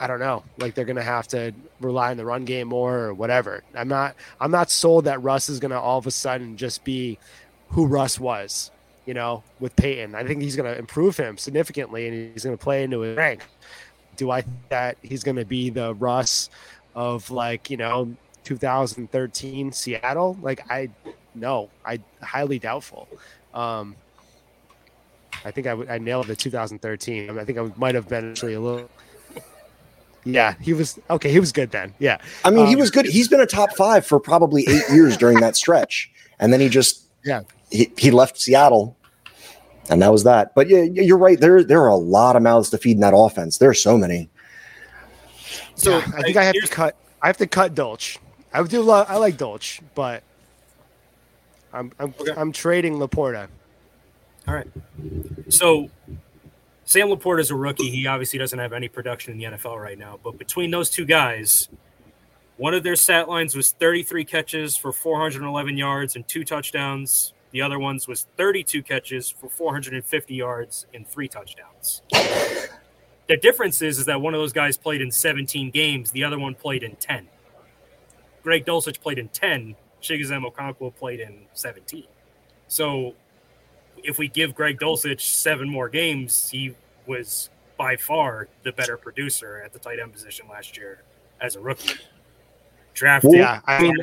I don't know, like they're gonna have to rely on the run game more or whatever. I'm not I'm not sold that Russ is gonna all of a sudden just be who Russ was, you know, with Peyton. I think he's gonna improve him significantly and he's gonna play into his rank. Do I think that he's gonna be the Russ of like, you know, 2013 Seattle? Like I no, I highly doubtful. Um I think I, w- I nailed the 2013. I, mean, I think I might have been actually a little yeah, he was okay. He was good then. Yeah, I mean, he Um, was good. He's been a top five for probably eight years during that stretch, and then he just Yeah. he, he left Seattle, and that was that. But yeah, you're right. There there are a lot of mouths to feed in that offense. There are so many. So Yeah, I think I have to cut. I have to cut Dolch. I would do. Lo- I like Dolch, but I'm I'm Okay. I'm trading LaPorta. All right. So Sam LaPorta is a rookie. He obviously doesn't have any production in the NFL right now. But between those two guys, one of their stat lines was 33 catches for 411 yards and two touchdowns. The other ones was 32 catches for 450 yards and three touchdowns. The difference is, is that one of those guys played in 17 games. The other one played in 10. Greg Dulcich played in 10. Chigoziem Okonkwo played in 17. So if we give Greg Dulcich seven more games, he was by far the better producer at the tight end position last year as a rookie. Drafted, Yeah, I mean,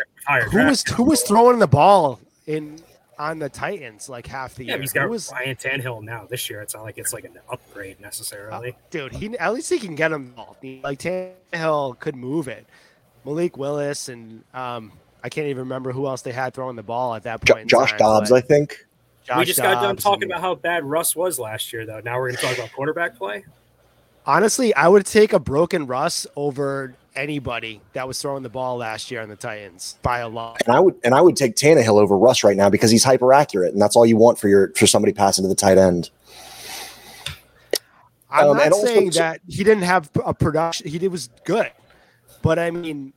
Who was who was throwing the ball in on the Titans like half the Yeah, year? he's Who got was, Ryan Tannehill now this year. It's not like it's like an upgrade Uh, necessarily. dude, he at least he can get him. He- Like Tannehill could move it. Malik Willis and um, I can't even remember who else they had throwing the ball at that point. Josh time, Dobbs, I think. we Josh just got done talking and- about how bad Russ was last year, though. Now we're going to talk about quarterback play. Honestly, I would take a broken Russ over anybody that was throwing the ball last year on the Titans by a lot. And I would and I would take Tannehill over Russ right now because he's hyper accurate, and that's all you want for your for somebody passing to the tight end. I'm Um, not and also- saying that he didn't have a production. He did was good, but I mean,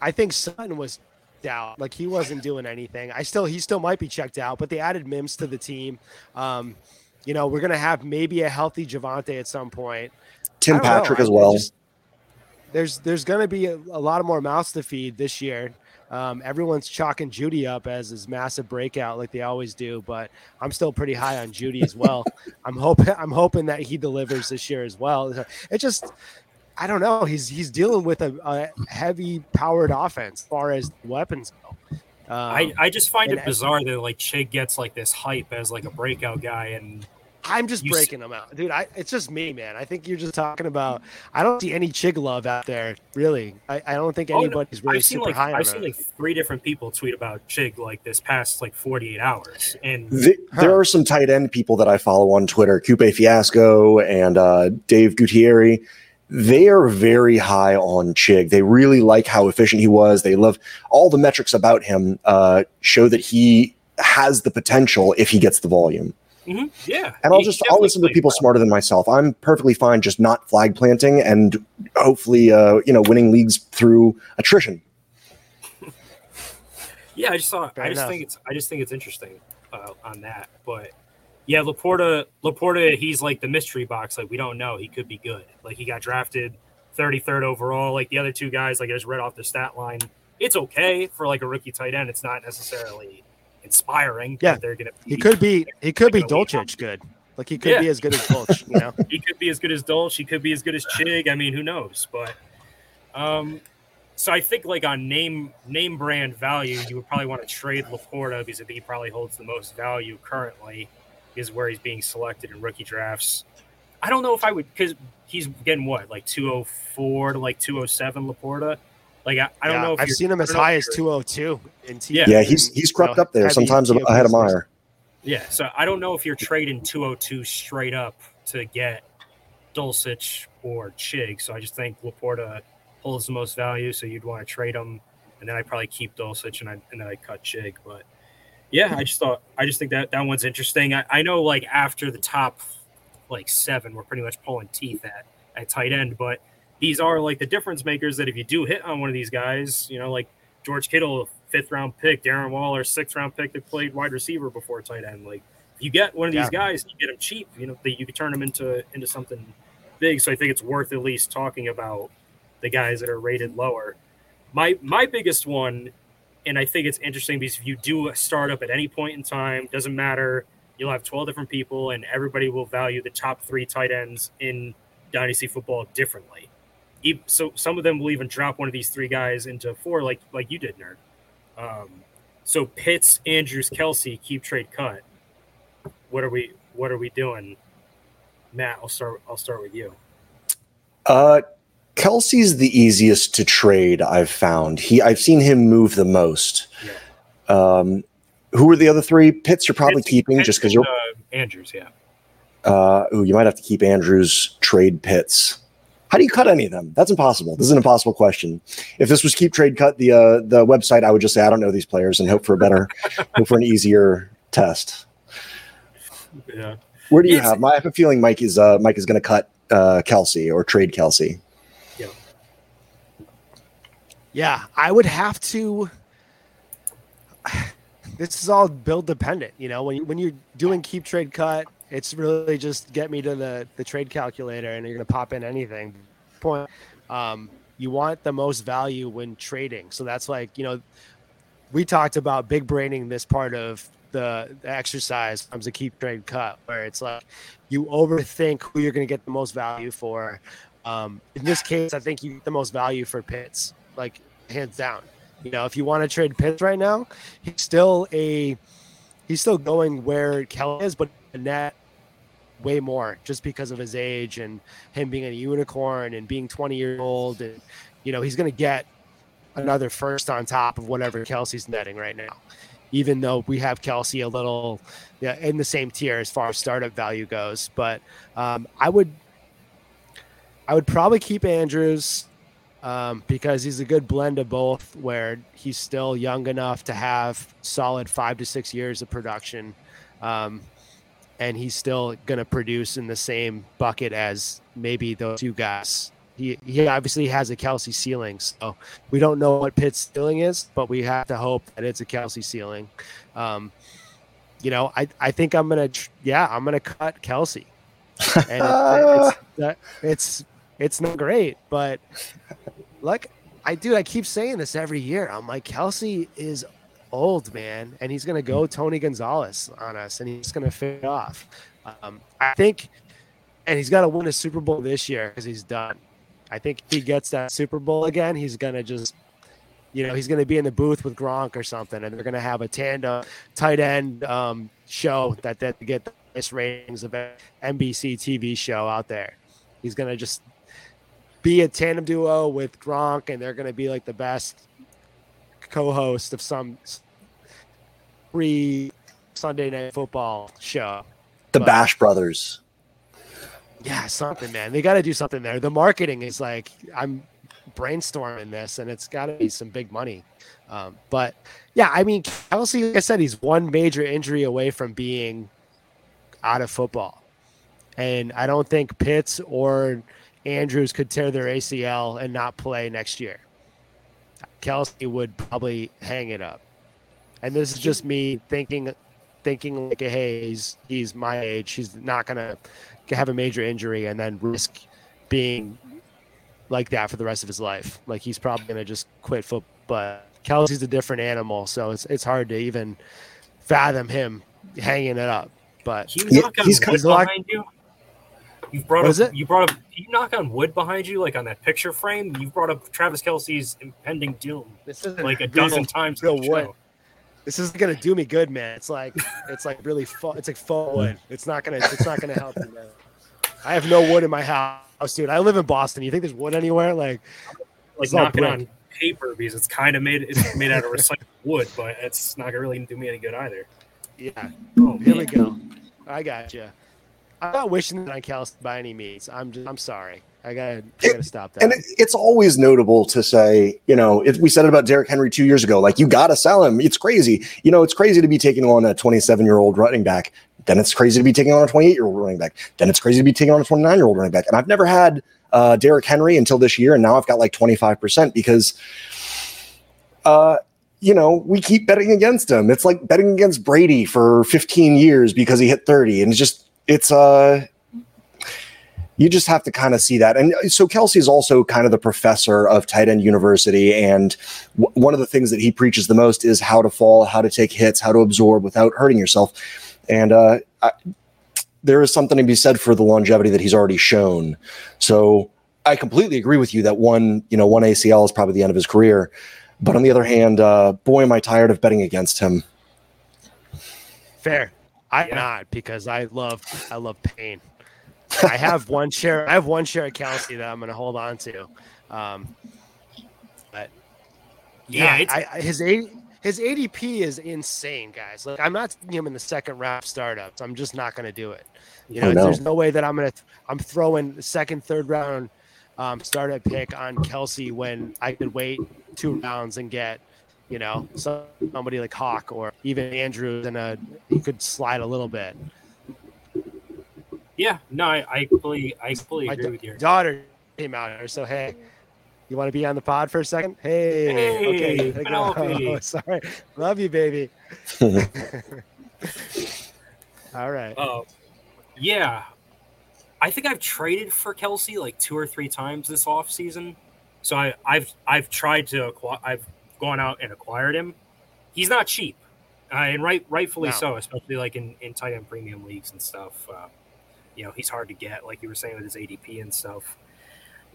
I think Sutton was out. Like he wasn't doing anything. I still he still might be checked out, but they added Mims to the team. Um, you know, we're gonna have maybe a healthy Javonte at some point. Tim don't know. Patrick as well. just- there's there's going to be a, a lot of more mouths to feed this year. Um, everyone's chalking Jeudy up as his massive breakout, like they always do. But I'm still pretty high on Jeudy as well. [laughs] I'm hoping I'm hoping that he delivers this year as well. It just I don't know. He's he's dealing with a, a heavy powered offense as far as weapons go. Um, I, I just find it bizarre that like Chig gets like this hype as like a breakout guy, and I'm just You s- breaking them out, dude. I, it's just me, man. I think you're just talking about. I don't see any Chig love out there, really. I, I don't think Oh, no. anybody's really I've super like high on I've seen him. like three different people tweet about Chig like this past like 48 hours, and Th- Huh. There are some tight end people that I follow on Twitter, Coupe Fiasco and uh, Dave Gutierrez. They are very high on Chig. They really like how efficient he was. They love all the metrics about him uh, show that he has the potential if he gets the volume. Mhm, yeah, And I'll just I'll listen to people well. smarter than myself. I'm perfectly fine just not flag planting and hopefully uh, you know winning leagues through attrition. [laughs] Yeah, I just thought Fair I just enough. think it's I just think it's interesting uh, on that. But yeah, LaPorta LaPorta he's like the mystery box. Like we don't know. He could be good. Like he got drafted 33rd overall. Like the other two guys, like I just read off the stat line. It's okay for like a rookie tight end. It's not necessarily inspiring. Yeah. they're gonna. He could be he could be Dolchich good. Like he could Yeah. be as good as Dolch, you know. [laughs] he could be as good as Dolce. He could be as good as Chig. I mean, who knows? But um, so I think like on name name brand value, you would probably want to trade LaPorta because I think he probably holds the most value currently, is where he's being selected in rookie drafts. I don't know if I would because he's getting what like 204 to like 207 LaPorta. Like I, I don't Yeah, know if I've seen him as high as 202 in T. Yeah. Yeah, he's in, he's you crept know, up there. Sometimes TOP ahead of listeners. Meyer. Yeah, so I don't know if you're trading 202 straight up to get Dulcich or Chig. So I just think LaPorta holds the most value. So you'd want to trade him, and then I'd probably keep Dulcich and I and then I cut Chig. But yeah, I just thought I just think that that one's interesting. I, I know like after the top like seven, we're pretty much pulling teeth at at tight end, but these are like the difference makers that if you do hit on one of these guys, you know, like George Kittle, fifth round pick, Darren Waller, sixth round pick that played wide receiver before tight end. Like if you get one of these Yeah. guys, you get them cheap. You know, that you can turn them into into something big, so I think it's worth at least talking about the guys that are rated lower. My my biggest one, and I think it's interesting because if you do a startup at any point in time, doesn't matter. You'll have 12 different people, and everybody will value the top three tight ends in dynasty football differently. So some of them will even drop one of these three guys into four, like like you did, nerd. Um, so Pitts, Andrews, Kelce, keep trade cut. What are we What are we doing, Matt? I'll start. I'll start with you. Uh, Kelce's the easiest to trade. I've found he. I've seen him move the most. Yeah. Um, who are the other three? Pitts, you're probably Pitts, keeping Pitts just because you're uh, Andrews. Yeah. Uh, ooh, you might have to keep Andrews. Trade Pitts. How do you cut any of them? That's impossible. This is an impossible question. If this was keep trade cut the uh, the website, I would just say I don't know these players and hope for a better, [laughs] hope for an easier test. Yeah. Where do you it's, have? I have a feeling Mike is uh, Mike is going to cut uh, Kelce or trade Kelce. Yeah. I would have to. [sighs] This is all build dependent, you know. When you, when you're doing keep trade cut, it's really just get me to the the trade calculator, and you're to pop in anything. Point. Um, you want the most value when trading, so that's like you know, we talked about big braining this part of the, the exercise comes a keep trade cut, where it's like you overthink who you're to get the most value for. Um, in this case, I think you get the most value for Pitts. like hands down. You know, if you want to trade Pitts right now, he's still a he's still going where Kelly is, but net way more just because of his age and him being a unicorn and being 20 years old and you know he's going to get another first on top of whatever Kelce's netting right now even though we have Kelce a little yeah, in the same tier as far as startup value goes. But um, I would I would probably keep Andrews um, because he's a good blend of both, where he's still young enough to have solid five to six years of production. Um, and he's still going to produce in the same bucket as maybe those two guys he, he obviously has a Kelce ceiling. So we don't know what Pitt's ceiling is, but we have to hope that it's a Kelce ceiling. Um, you know, I, I think I'm going to, yeah, I'm going to cut Kelce, [laughs] And it, it's, it's, it's not great, but like I do, I keep saying this every year. I'm like, Kelce is old, man, and he's going to go Tony Gonzalez on us and he's going to fit off. Um, I think, and he's got to win a Super Bowl this year because he's done. I think if he gets that Super Bowl again, he's gonna just, you know, he's gonna be in the booth with Gronk or something, and they're gonna have a tandem tight end um, show that that get the highest ratings of NBC TV show out there. He's gonna just be a tandem duo with Gronk, and they're gonna be like the best co-host of some free Sunday night football show. The but, Bash Brothers. Yeah, something, man. They got to do something there. The marketing is like I'm brainstorming this, and it's got to be some big money. Um, but yeah, I mean, Kelce, like I said, he's one major injury away from being out of football, and I don't think Pitts or Andrews could tear their ACL and not play next year. Kelce would probably hang it up, and this is just me thinking, thinking like, hey, he's he's my age. He's not gonna have a major injury and then risk being like that for the rest of his life. Like he's probably gonna just quit football. But Kelce's a different animal, so it's it's hard to even fathom him hanging it up. But he's yeah, he's wood behind you. You've brought what up. You brought up. You knock on wood behind you, like on that picture frame. You've brought up Travis Kelce's impending doom, This is like a dozen times. Real wood. This isn't gonna do me good, man. It's like [laughs] it's like really fun. It's like faux wood. It's not gonna. It's not gonna help me, man. I have no wood in my house, dude. I live in Boston. You think there's wood anywhere? Like, like knocking on paper because it's kind of made it's made out of recycled [laughs] wood, but it's not gonna really do me any good either. Yeah. Oh, here we go. I got you. I'm not wishing that on Kelce by any means. I'm just, I'm sorry. I gotta, I gotta stop that. And it's always notable to say, you know, if we said it about Derrick Henry two years ago, like you gotta sell him. It's crazy. You know, it's crazy to be taking on a 27 year old running back. Then it's crazy to be taking on a 28 year old running back. Then it's crazy to be taking on a 29 year old running back. And I've never had uh, Derrick Henry until this year, and now I've got like 25 percent because, uh, you know, we keep betting against him. It's like betting against Brady for 15 years because he hit 30, and it's just it's uh you just have to kind of see that. And so Kelce is also kind of the professor of tight end university. And w- one of the things that he preaches the most is how to fall, how to take hits, how to absorb without hurting yourself. And uh, I, there is something to be said for the longevity that he's already shown. So I completely agree with you that one, you know, one ACL is probably the end of his career. But on the other hand, uh, boy, am I tired of betting against him. Fair. I'm yeah. not because I love I love pain. I have [laughs] one share. I have one share of Kelce that I'm going to hold on to. Um, but yeah, yeah I, I, his A, his ADP is insane, guys. Like I'm not seeing him in the second round startups. I'm just not going to do it. You know, no. there's no way that I'm going to. I'm throwing second, third round um, startup pick on Kelce when I could wait two rounds and get you know, somebody like Hock or even Andrews, and a he could slide a little bit. Yeah, no, I, I completely, I completely agree with your daughter came out here. So hey, you want to be on the pod for a second? Hey, hey okay, oh, [laughs] sorry, love you, baby. [laughs] All right. Uh, yeah, I think I've traded for Kelce like two or three times this off season. So I, I've I've tried to acquire, I've gone out and acquired him. He's not cheap, uh, and right rightfully no. so, especially like in in tight end premium leagues and stuff. Uh, you know, he's hard to get, like you were saying with his ADP and stuff.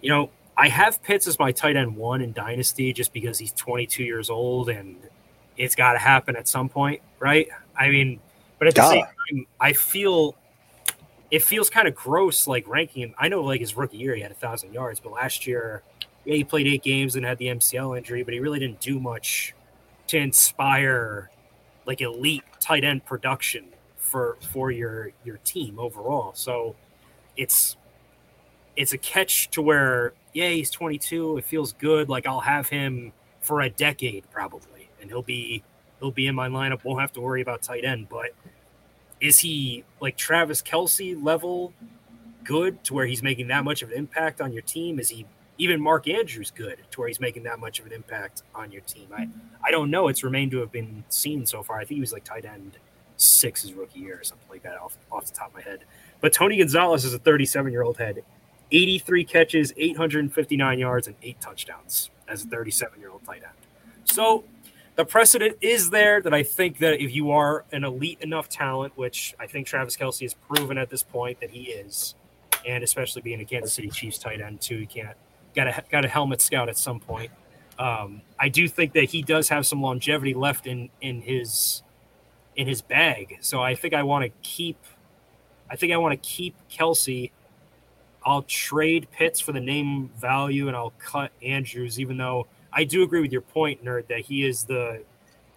You know, I have Pitts as my tight end one in Dynasty just because he's 22 years old and it's got to happen at some point, right? I mean, but at the same time, I feel it feels kind of gross, like ranking him. I know, like his rookie year, he had a thousand yards, but last year, yeah, he played eight games and had the MCL injury, but he really didn't do much to inspire like elite tight end production for for your your team overall. So it's it's a catch to where yeah he's 22 it feels good like i'll have him for a decade probably and he'll be he'll be in my lineup won't have to worry about tight end but is he like travis Kelce level good to where he's making that much of an impact on your team is he even mark andrews good to where he's making that much of an impact on your team i i don't know it's remained to have been seen so far i think he was like tight end six his rookie year or something like that off, off the top of my head. But Tony Gonzalez is a 37 year old head, 83 catches, 859 yards, and eight touchdowns as a 37 year old tight end. So the precedent is there that I think that if you are an elite enough talent, which I think Travis Kelce has proven at this point that he is, and especially being a Kansas City Chiefs tight end too, you can't got a got a helmet scout at some point. Um, I do think that he does have some longevity left in in his in his bag. So I think I want to keep. I think I want to keep Kelce. I'll trade Pitts for the name value, and I'll cut Andrews. Even though I do agree with your point, nerd, that he is the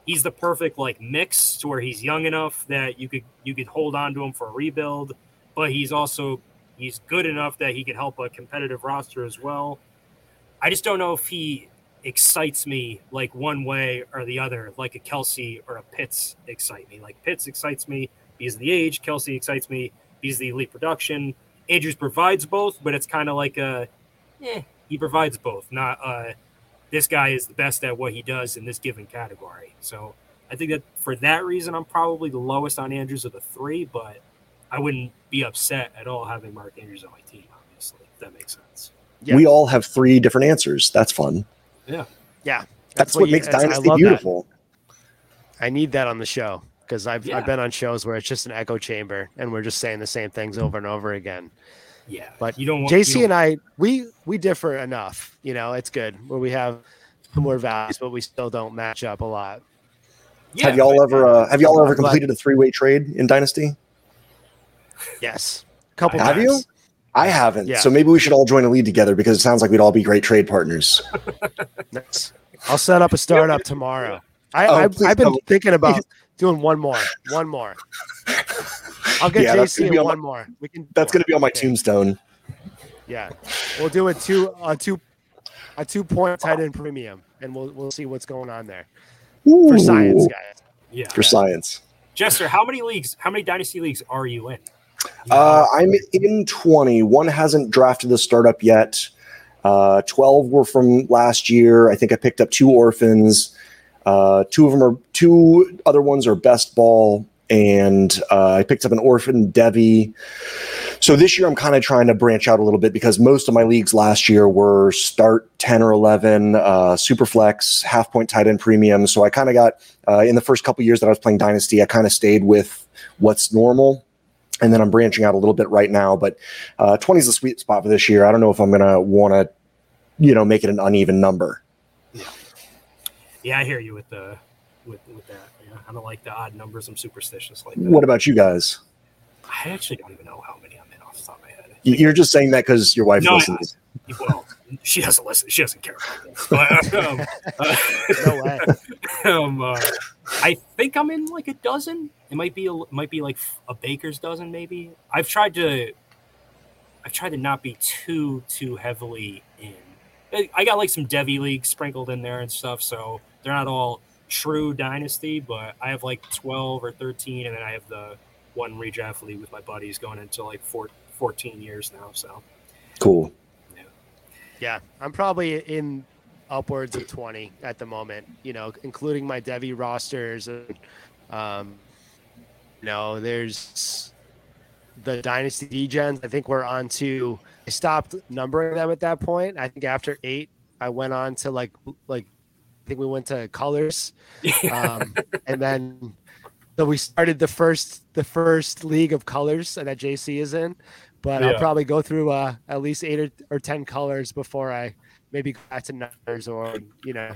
he's the perfect like mix to where he's young enough that you could you could hold on to him for a rebuild, but he's also he's good enough that he could help a competitive roster as well. I just don't know if he excites me like one way or the other, like a Kelce or a Pitts excite me. Like Pitts excites me because of the age, Kelce excites me because of the elite production. Andrews provides both, but it's kind of like a, eh, he provides both. Not uh, this guy is the best at what he does in this given category. So I think that for that reason, I'm probably the lowest on Andrews of the three, but I wouldn't be upset at all having Mark Andrews on my team. Obviously, if that makes sense. Yeah. We all have three different answers. That's fun. Yeah. Yeah. That's, that's what, what, makes Dynasty beautiful. That. I need that on the show because I've, yeah. I've been on shows where it's just an echo chamber and we're just saying the same things over and over again. Yeah. But you don't want, JC you don't... and I, we, we differ enough. You know, it's good where we have more values, but we still don't match up a lot. Yeah, have y'all ever uh, have y'all ever completed a three way trade in Dynasty? Yes, a couple. Have times. you? I haven't. Yeah. So maybe we should all join a lead together because it sounds like we'd all be great trade partners. [laughs] I'll set up a startup tomorrow. I, oh, I've, I've, been don't. thinking oh. about doing one more. One more. I'll get yeah, JC in one my, more. We can. That's going to be on my okay. tombstone. Yeah, we'll do a two a two a two point tight end premium, and we'll we'll see what's going on there Ooh. for science, guys. Yeah, for yeah. science. Jester, how many leagues? How many dynasty leagues are you in? Uh, I'm in 20. One hasn't drafted the startup yet. Uh, 12 were from last year. I think I picked up two orphans. Uh, two of them are two other ones are best ball and uh, I picked up an orphan Devy. So this year I'm kind of trying to branch out a little bit because most of my leagues last year were start 10 or 11, uh, super flex, half point tight end premium. So I kind of got uh, in the first couple years that I was playing Dynasty, I kind of stayed with what's normal. And then I'm branching out a little bit right now, but uh, 20 is a sweet spot for this year. I don't know if I'm going to want to, you know, make it an uneven number. Yeah, yeah, I hear you with the with with that. Yeah, I don't like the odd numbers. I'm superstitious like that. What about you guys? I actually don't even know how many I'm in off the top of my head. You- You're just saying that because your wife No, I- listens. [laughs] Well, she doesn't listen. She doesn't care about. But, um, uh, [laughs] No way. [laughs] um, uh, I think I'm in like a dozen. It might be a, might be like a baker's dozen, maybe. I've tried to, I've tried to not be too too heavily in. I- I got like some Devy leagues sprinkled in there and stuff, so they're not all true dynasty. But I have like 12 or 13, and then I have the one redraft league with my buddies going into like four, 14 years now. So Cool. Yeah, yeah, I'm probably in upwards of 20 at the moment, you know, including my Devi rosters. And, um, you know, there's the Dynasty Degens. I think we're on to, I stopped numbering them at that point. I think after eight, I went on to like, like, I think we went to colors. [laughs] Um, and then, so we started the first, the first league of colors that JC is in but I'll probably go through uh, at least eight or, or ten colors before I maybe go back to numbers or you know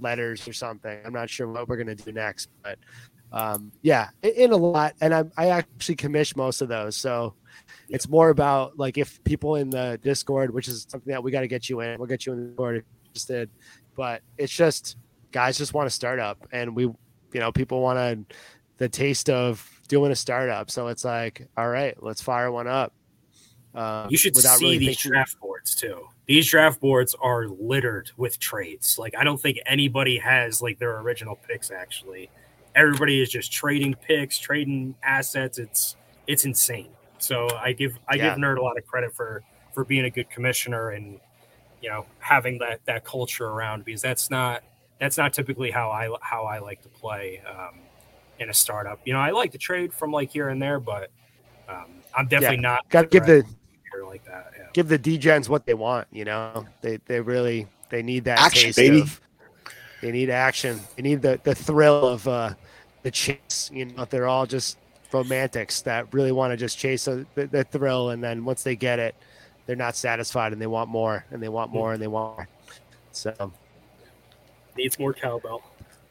letters or something. I'm not sure what we're gonna do next, but um, yeah, in a lot. And I, I actually commission most of those, so it's more about like if people in the Discord, which is something that we got to get you in, we'll get you in the Discord if you're interested. But it's just guys just want to start up, and we, you know, people want to the taste of doing a startup. So it's like, all right, let's fire one up. Uh, You should see really these thinking- draft boards too. These draft boards are littered with trades. Like I don't think anybody has like their original picks actually. Everybody is just trading picks, trading assets. It's it's insane. So I give I Yeah. give Nerd a lot of credit for for being a good commissioner and you know having that that culture around because that's not that's not typically how I how I like to play um, in a startup. You know, I like to trade from like here and there, but um, I'm definitely not Got to give the here like that. Yeah. give the degens what they want. You know, they they really they need that Action, taste baby. of. They need action. They need the the thrill of uh, the chase. You know, they're all just romantics that really want to just chase a, the, the thrill, and then once they get it, they're not satisfied and they want more and they want more and they want more. So needs more cowbell.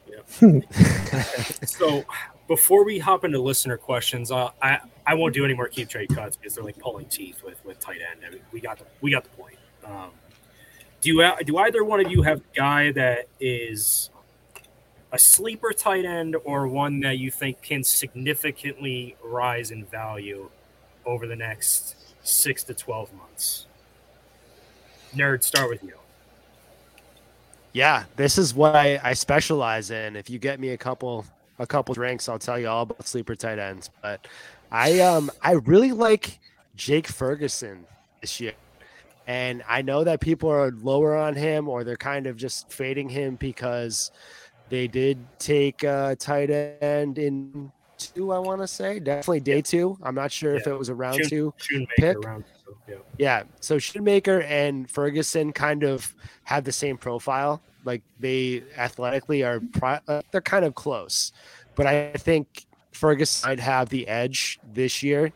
Yeah. [laughs] so before we hop into listener questions, uh, I I won't do any more keep trade cuts because they're like pulling teeth with with tight end. I mean, we got the we got the point. Um, do you do either one of you have a guy that is a sleeper tight end or one that you think can significantly rise in value over the next six to twelve months? Nerd, start with you. Yeah, this is what I, I specialize in. If you get me a couple a couple drinks, I'll tell you all about sleeper tight ends. But I um I really like Jake Ferguson this year. And I know that people are lower on him or they're kind of just fading him because they did take uh tight end in two, I want to say. Definitely day two. I'm not sure if it was a round two. Pick. round two, yeah. Yeah. So Schoonmaker and Ferguson kind of have the same profile. Like they athletically are, uh, they're kind of close, but I think Ferguson might have the edge this year,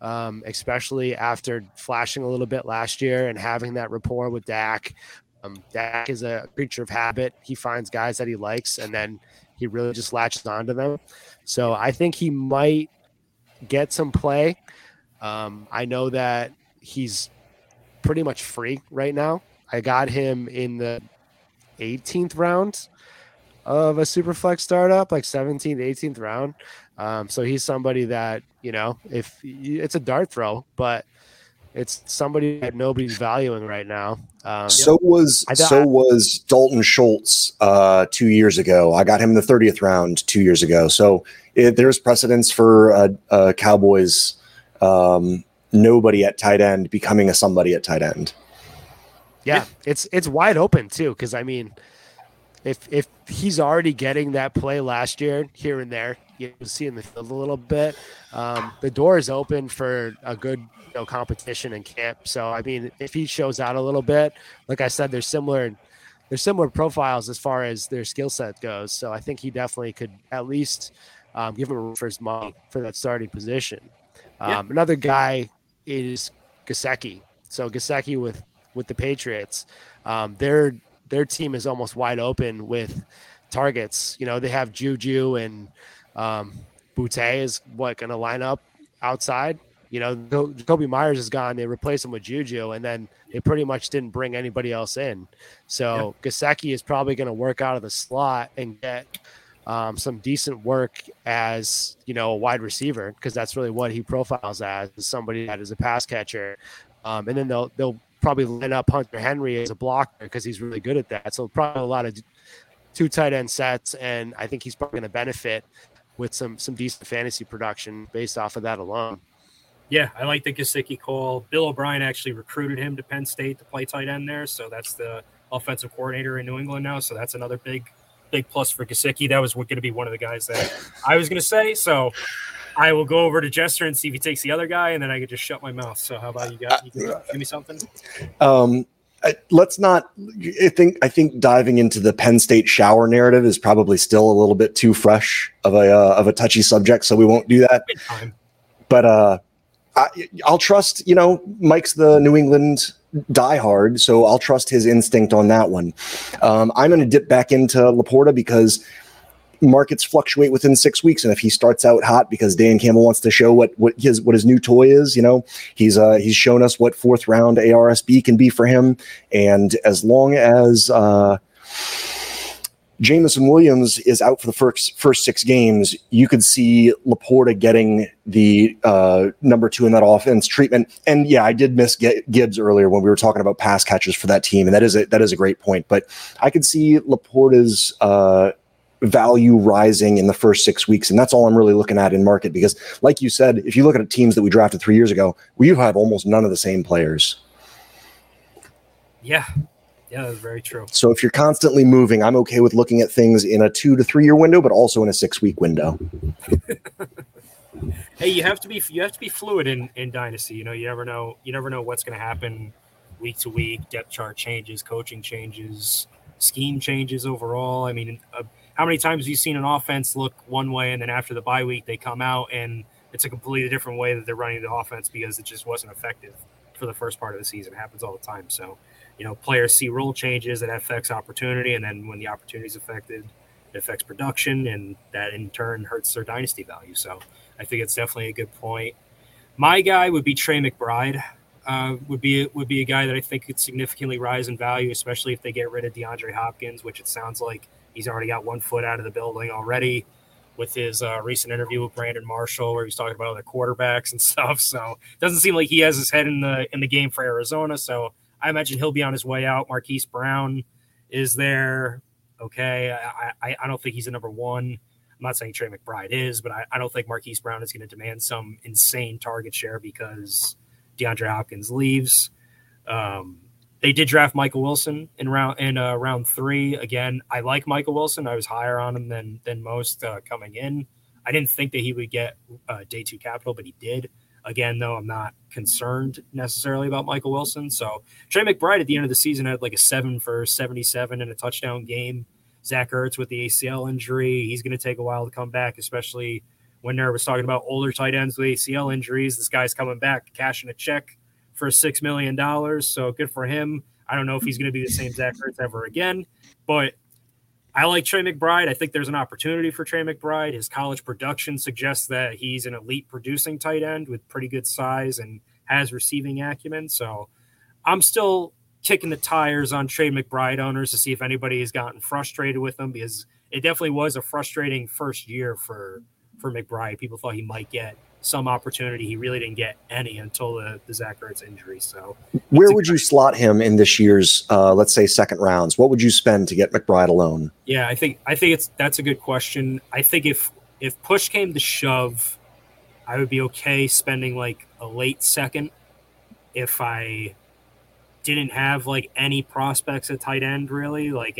um, especially after flashing a little bit last year and having that rapport with Dak. Um, Dak is a creature of habit. He finds guys that he likes, and then he really just latches onto them. So I think he might get some play. Um, I know that he's pretty much free right now. I got him in the 18th round of a super flex startup, like 17th, 18th round. Um, so he's somebody that, you know, if it's a dart throw, but it's somebody that nobody's valuing right now. Um, So was so was Dalton Schultz uh, two years ago. I got him in the thirtieth round two years ago. So it, there's precedence for uh, uh, Cowboys um, nobody at tight end becoming a somebody at tight end. yeah, it's it's wide open too. Because I mean, if if he's already getting that play last year here and there, you see in the field a little bit. Um, the door is open for a good know, competition in camp. So I mean, if he shows out a little bit, like I said, there's similar there's similar profiles as far as their skill set goes. So I think he definitely could at least um, give him a first month for that starting position. Um, yeah. Another guy is Gesicki. So Gesicki with with the Patriots, um, their their team is almost wide open with targets. You know, they have Juju and um, Boutte is what going to line up outside. You know, Kobe Meyers is gone. They replaced him with Juju, and then they pretty much didn't bring anybody else in. So yeah. Gesicki is probably going to work out of the slot and get um, some decent work as you know a wide receiver because that's really what he profiles as somebody that is a pass catcher. Um, and then they'll they'll probably line up Hunter Henry as a blocker because he's really good at that. So probably a lot of two tight end sets, and I think he's probably going to benefit with some some decent fantasy production based off of that alone. Yeah, I like the Gesicki call. Bill O'Brien actually recruited him to Penn State to play tight end there, so that's the offensive coordinator in New England now. So that's another big big plus for Gesicki. That was going to be one of the guys that I was going to say. So I will go over to Jester and see if he takes the other guy, and then I could just shut my mouth. So how about you guys? You give me something. Um, I, let's not. I think I think diving into the Penn State shower narrative is probably still a little bit too fresh of a uh, of a touchy subject, so we won't do that. But uh, I, I'll trust. You know, Mike's the New England diehard, so I'll trust his instinct on that one. Um, I'm going to dip back into LaPorta because markets fluctuate within six weeks, and if he starts out hot because Dan Campbell wants to show what what his what his new toy is, you know, he's uh, he's shown us what fourth round ARSB can be for him, and as long as uh, Jameson Williams is out for the first first six games, you could see LaPorta getting the uh, number two in that offense treatment. And yeah, I did miss Gibbs earlier when we were talking about pass catches for that team, and that is a, that is a great point. But I could see LaPorta's uh, value rising in the first six weeks. And that's all I'm really looking at in market because, like you said, if you look at teams that we drafted three years ago, we have almost none of the same players. Yeah. Yeah, that's very true. So if you're constantly moving, I'm okay with looking at things in a two to three year window, but also in a six week window. [laughs] hey, you have to be you have to be fluid in in dynasty. You know, you never know you never know what's going to happen week to week. Depth chart changes, coaching changes, scheme changes overall. I mean, uh, how many times have you seen an offense look one way and then after the bye week they come out and it's a completely different way that they're running the offense because it just wasn't effective for the first part of the season. It happens all the time. So, you know, players see rule changes that affects opportunity, and then when the opportunity is affected, it affects production, and that in turn hurts their dynasty value. So, I think it's definitely a good point. My guy would be Trey McBride. Uh, would be would be a guy that I think could significantly rise in value, especially if they get rid of DeAndre Hopkins, which it sounds like He's already got one foot out of the building already with his uh, recent interview with Brandon Marshall, where he's talking about other quarterbacks and [laughs] stuff. So it doesn't seem like he has his head in the in the game for Arizona. So I imagine he'll be on his way out. Marquise Brown is there. Okay, I, I, I don't think he's a number one. I'm not saying Trey McBride is, but I, I don't think Marquise Brown is going to demand some insane target share because DeAndre Hopkins leaves. Um, they did draft Michael Wilson in round in uh, round three. Again, I like Michael Wilson. I was higher on him than than most uh, coming in. I didn't think that he would get uh, day two capital, but he did. Again, though, I'm not concerned necessarily about Michael Wilson. So Trey McBride at the end of the season had like a seven for 77 and a touchdown game. Zach Ertz with the ACL injury, he's going to take a while to come back, especially when there was talking about older tight ends with ACL injuries. This guy's coming back, cashing a check for six million dollars. So good for him. I don't know if he's going to be the same Zach Ertz ever again, but I like Trey McBride. I think there's an opportunity for Trey McBride. His college production suggests that he's an elite producing tight end with pretty good size and has receiving acumen. So I'm still kicking the tires on Trey McBride owners to see if anybody has gotten frustrated with him because it definitely was a frustrating first year for for McBride. People thought he might get some opportunity. He really didn't get any until the, the Zach Ertz injury. So, where would you slot him in this year's, uh, let's say, second rounds? What would you spend to get McBride alone? Yeah, I think I think it's that's a good question. I think if if push came to shove, I would be okay spending like a late second if I didn't have like any prospects at tight end really like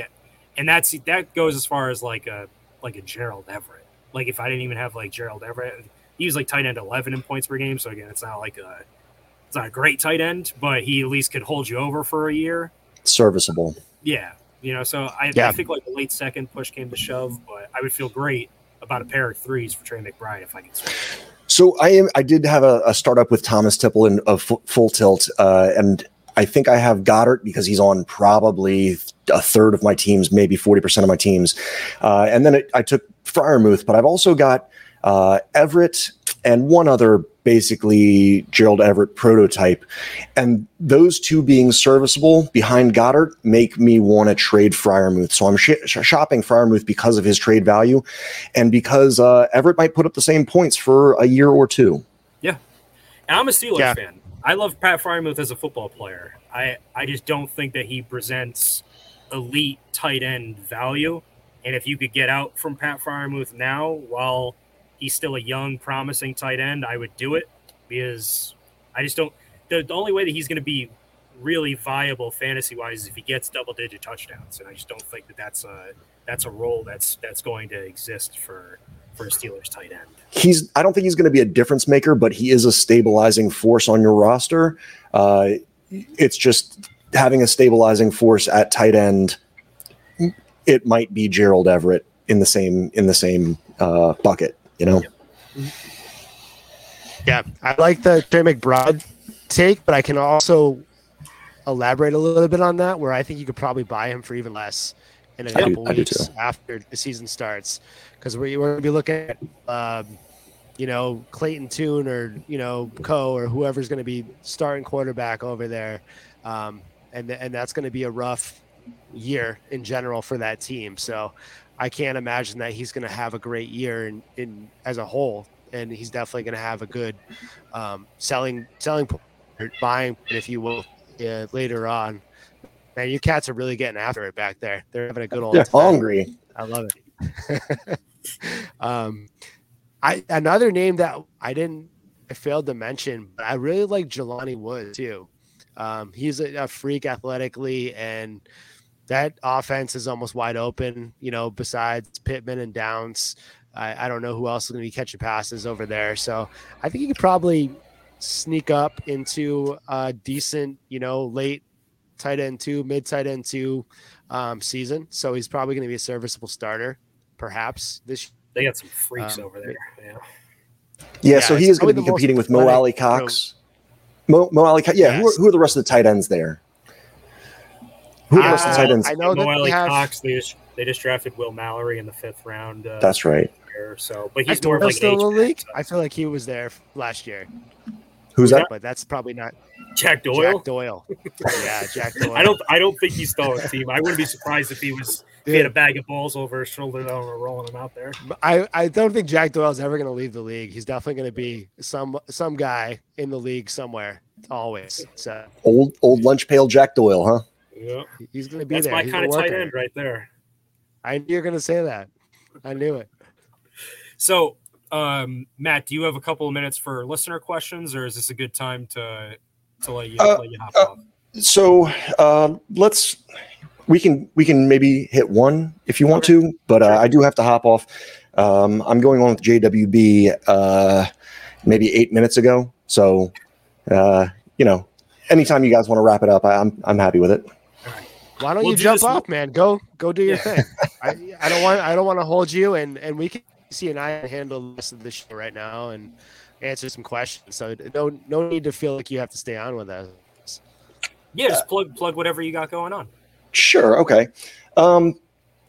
and that's that goes as far as like a like a Gerald Everett. Like if I didn't even have like Gerald Everett, he was like tight end eleven in points per game. So again, it's not like a it's not a great tight end, but he at least could hold you over for a year. Serviceable. Yeah, you know. So I, Yeah. I think like a late second push came to shove, but I would feel great about a pair of threes for Trey McBride if I could swing. So I am. I did have a, a startup with Thomas Tipple in a full tilt, uh, and I think I have Goedert because he's on probably a third of my teams, maybe forty percent of my teams, uh, and then it, I took Freiermuth, but I've also got uh, Everett and one other basically Gerald Everett prototype, and those two being serviceable behind Goedert make me want to trade Freiermuth. So I'm sh- sh- shopping Freiermuth because of his trade value, and because uh, Everett might put up the same points for a year or two. And I'm a Steelers Yeah. fan. I love Pat Freiermuth as a football player. I, I just don't think that he presents elite tight end value. And if you could get out from Pat Freiermuth now while he's still a young, promising tight end, I would do it because I just don't. The, the only way that he's going to be really viable fantasy wise is if he gets double digit touchdowns. And I just don't think that that's a that's a role that's that's going to exist for for a Steelers tight end. he's I don't think he's going to be a difference maker, but he is a stabilizing force on your roster. Uh, it's just having a stabilizing force at tight end. It might be Gerald Everett in the same in the same uh, bucket, you know. Yeah, I like the Trey McBride take, but I can also elaborate a little bit on that, where I think you could probably buy him for even less in a I couple do weeks after the season starts, because we're, we're going to be looking at, um, you know, Clayton Tune or you know Co or whoever's going to be starting quarterback over there, um, and and that's going to be a rough year in general for that team. So I can't imagine that he's going to have a great year in, in as a whole, and he's definitely going to have a good um, selling selling point, buying, if you will, uh, later on. Man, you cats are really getting after it back there. They're having a good old They're time. hungry. I love it. [laughs] um, I another name that I didn't I failed to mention, but I really like Jelani Wood too. Um, he's a, a freak athletically, and that offense is almost wide open. You know, besides Pittman and Downs, I, I don't know who else is going to be catching passes over there. So I think you could probably sneak up into a decent, you know, late tight end two, mid tight end two um, season. So he's probably going to be a serviceable starter, perhaps this. They got some freaks Um, over there. Yeah. Yeah, Yeah, so he is going to be competing with Mo Ali Cox. Mo, Mo Alie-Cox. Yeah, who, are, who are the rest of the tight ends there? Who are the rest the Uh, tight ends? I know that Mo they have- Cox. They just they just drafted Will Mallory in the fifth round. Uh, That's right. year, so but he's more of like still in the an H-back, league? so- I feel like he was there last year, Who's that? but that's probably not Jack Doyle. Jack Doyle. yeah, Jack [laughs] Doyle. I don't I don't think he's still on the team. I wouldn't be surprised if he was if he had a bag of balls over his shoulder that were rolling him out there. I, I don't think Jack Doyle's ever going to leave the league. He's definitely going to be some some guy in the league somewhere, always. So Old old lunch pail Jack Doyle, huh? Yeah, he's going to be that's there. my He's kind of tight end right there. I knew you were going to say that. I knew it. So, um, Matt, do you have a couple of minutes for listener questions, or is this a good time to to let you Uh, let you hop uh, off? So uh, let's we can we can maybe hit one if you want to, but uh, Sure. I do have to hop off. Um, I'm going on with JWB uh, maybe eight minutes ago, so uh, you know, anytime you guys want to wrap it up, I, I'm I'm happy with it. Why don't We'll you do jump off, man? Go go do your Yeah. thing. I, I don't want I don't want to hold you, and and we can see and I handle the rest of the show right now and answer some questions. So no no need to feel like you have to stay on with us. Yeah, just plug plug whatever you got going on. Sure. Okay. Um,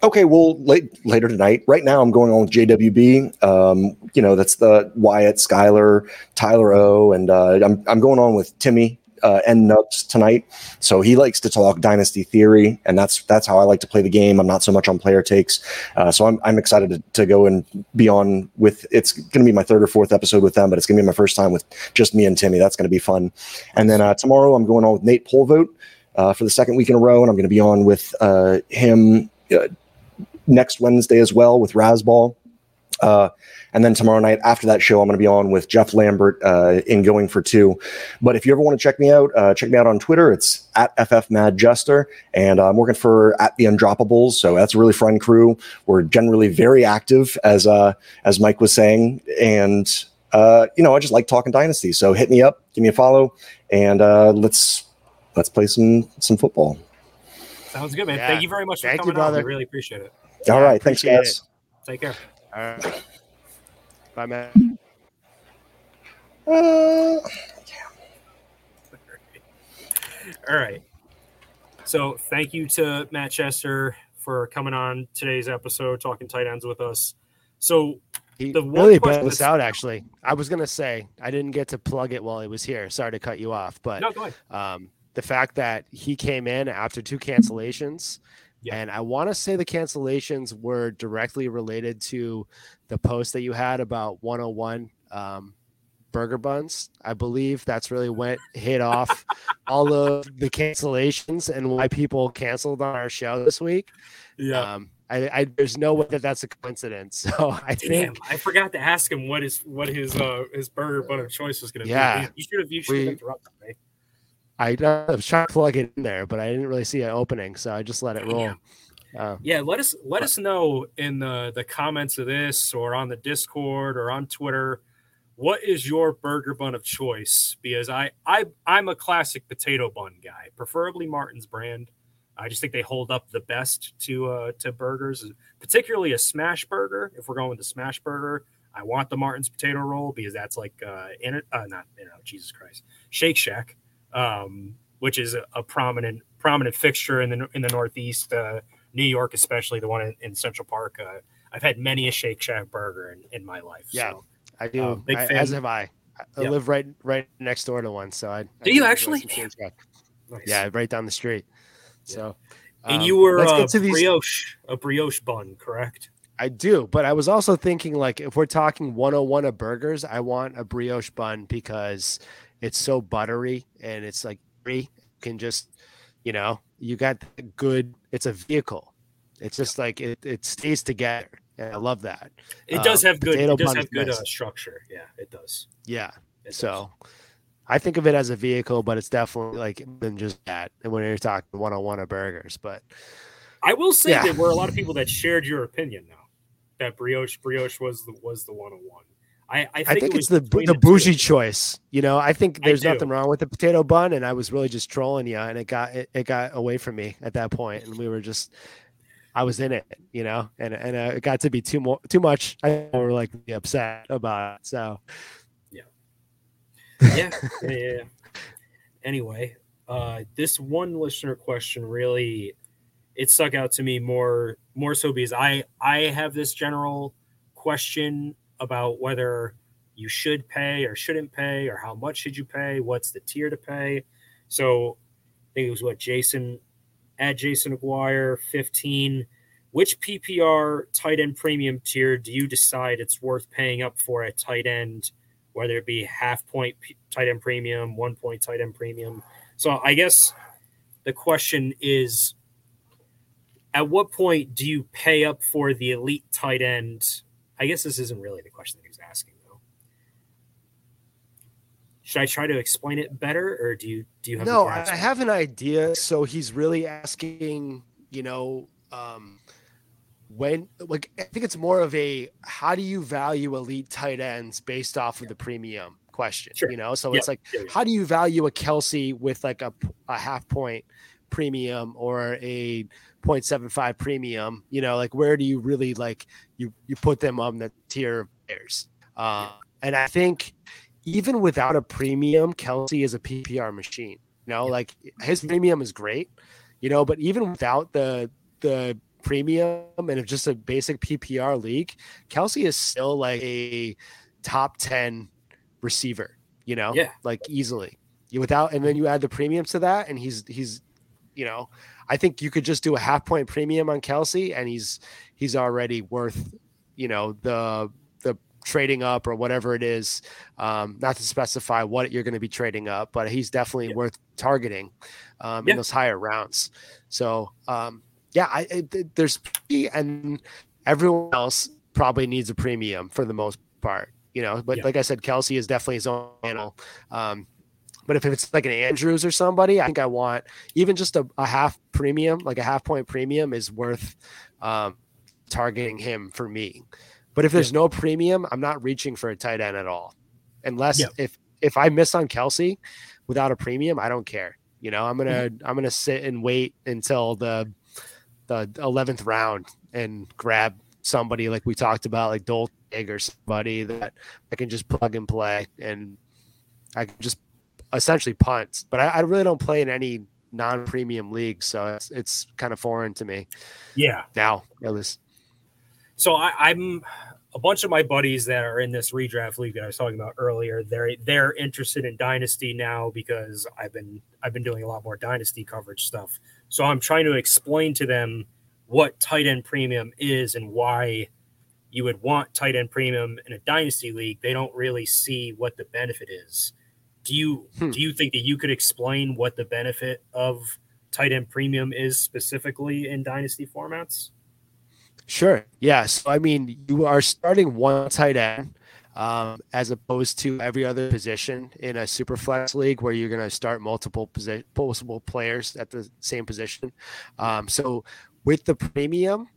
okay. Well, late, later tonight. Right now, I'm going on with JWB. Um, you know, that's the Wyatt, Skyler, Tyler O, and uh, I'm I'm going on with Timmy uh, N Nubs tonight. So he likes to talk dynasty theory, and that's that's how I like to play the game. I'm not so much on player takes. Uh, so I'm I'm excited to, to go and be on with. It's going to be my third or fourth episode with them, but it's going to be my first time with just me and Timmy. That's going to be fun. And then uh, tomorrow, I'm going on with Nate Polvogt uh, for the second week in a row, and I'm going to be on with uh, him uh, next Wednesday as well with Razball. Uh, and then tomorrow night after that show, I'm going to be on with Jeff Lambert uh, in Going for Two. But if you ever want to check me out, uh, check me out on Twitter. It's at FFMadJester, and I'm working for at the Undroppables. So that's a really fun crew. We're generally very active, as uh, as Mike was saying, and uh, you know I just like talking dynasty. So hit me up, give me a follow, and uh, let's let's play some some football. Sounds good, man. Yeah. Thank you very much for Thank you, coming on. We really appreciate it. All Yeah, right, thanks, appreciate guys. Take care. All right. Bye, man. Uh, All right. So thank you to Matt Chester for coming on today's episode, talking tight ends with us. So He The one really bailed us out. Actually, I was gonna say I didn't get to plug it while he was here. Sorry to cut you off, but no, um, the fact that he came in after two cancellations, And I want to say the cancellations were directly related to the post that you had about 101 um, burger buns. I believe that's really went hit off [laughs] all of the cancellations and why people canceled on our show this week. Yeah. Um, I, I there's no way that that's a coincidence. [laughs] So I Damn, think I forgot to ask him what his what his uh his burger bun of choice was going to Yeah. be. You should have you should have interrupted me. I, I was trying to plug it in there, but I didn't really see an opening, so I just let it roll. Uh, Yeah, let us let us know in the the comments of this or on the Discord or on Twitter what is your burger bun of choice because I I I'm a classic potato bun guy, preferably Martin's brand. I just think they hold up the best to uh to burgers, particularly a smash burger. If we're going with the smash burger, I want the Martin's potato roll because that's like uh in it uh not you know Jesus Christ. Shake Shack um which is a, a prominent prominent fixture in the in the Northeast uh New York, especially the one in, in Central Park. Uh, I've had many a Shake Shack burger in, in my life. Yeah. So. I do, big I- fan. as have I. I I Yeah. live right right next door to one, so I. I Do you actually? some Shake Shack. Nice. Yeah, right down the street. So, And um, you were uh, to these. brioche, a brioche bun, correct? I do, but I was also thinking like if we're talking 101 of burgers, I want a brioche bun because it's so buttery and it's like free. Can just, you know, you got good. It's a vehicle. It's just like it, it stays together, and I love that. It does Um, have good. It does have good uh, structure. Yeah, it does. Yeah. It does. So I think of it as a vehicle, but it's definitely like than just that. And when you're talking one on one of burgers, but I will say Yeah. there were a lot of people that shared your opinion now that brioche brioche was the was the one on one. I I think, I think it it's the the two. bougie choice. You know, I think there's do. nothing wrong with the potato bun, and I was really just trolling you, and it got it, it got away from me at that point, and we were just. I was in it, you know, and and uh, it got to be too more too much. I were like upset about it. So yeah, yeah, yeah, yeah. [laughs] Anyway, uh, this one listener question really it stuck out to me more more so because I I have this general question about whether you should pay or shouldn't pay or how much should you pay, what's the tier to pay. So I think it was what Jason at Jason Aguirre 15. Which PPR tight end premium tier do you decide it's worth paying up for at tight end? whether it be half point tight end premium, one point tight end premium. So I guess the question is at what point do you pay up for the elite tight end? I guess this isn't really the question that he was asking though. Should I try to explain it better or do you do you have no, I grasp I of it? have an idea. So he's really asking, you know, um, when like I think it's more of a how do you value elite tight ends based off of the premium question, Sure. you know? So Yeah, it's like yeah, yeah. how do you value a Kelce with like a a half point premium or a 0.75 premium? You know, like where do you really like you you put them on the tier of players? Uh, and I think even without a premium, Kelce is a PPR machine. You know, like his premium is great, you know, but even without the the premium and just a basic PPR league, Kelce is still like a top 10 receiver, you know, Yeah. like easily. Without and then you add the premiums to that, and he's he's you know, I think you could just do a half point premium on Kelce and he's he's already worth, you know, the the trading up or whatever it is. Um, not to specify what you're going to be trading up, but he's definitely Yeah. worth targeting um, Yeah. in those higher rounds. So um, yeah, I, it, there's and everyone else probably needs a premium for the most part. You know, but Yeah. like I said, Kelce is definitely his own animal. Um, but if it's like an Andrews or somebody, I think I want even just a, a half premium, like a half point premium, is worth um, targeting him for me. But if there's no premium, I'm not reaching for a tight end at all, unless Yeah. if if I miss on Kelce without a premium, I don't care. You know, I'm gonna I'm gonna sit and wait until the the eleventh round and grab somebody like we talked about, like Doltig or somebody that I can just plug and play, and I can just essentially punt. But I, I really don't play in any non-premium leagues, so it's it's kind of foreign to me Yeah. now. At least, So I, I'm a bunch of my buddies that are in this redraft league that I was talking about earlier. They're they're interested in dynasty now because I've been I've been doing a lot more dynasty coverage stuff. So I'm trying to explain to them what tight end premium is and why you would want tight end premium in a dynasty league. They don't really see what the benefit is. Do you Hmm. do you think that you could explain what the benefit of tight end premium is specifically in dynasty formats? sure, yeah. So I mean, you are starting one tight end. Um, as opposed to every other position in a super flex league where you're going to start multiple position, multiple players at the same position. Um, so with the premium,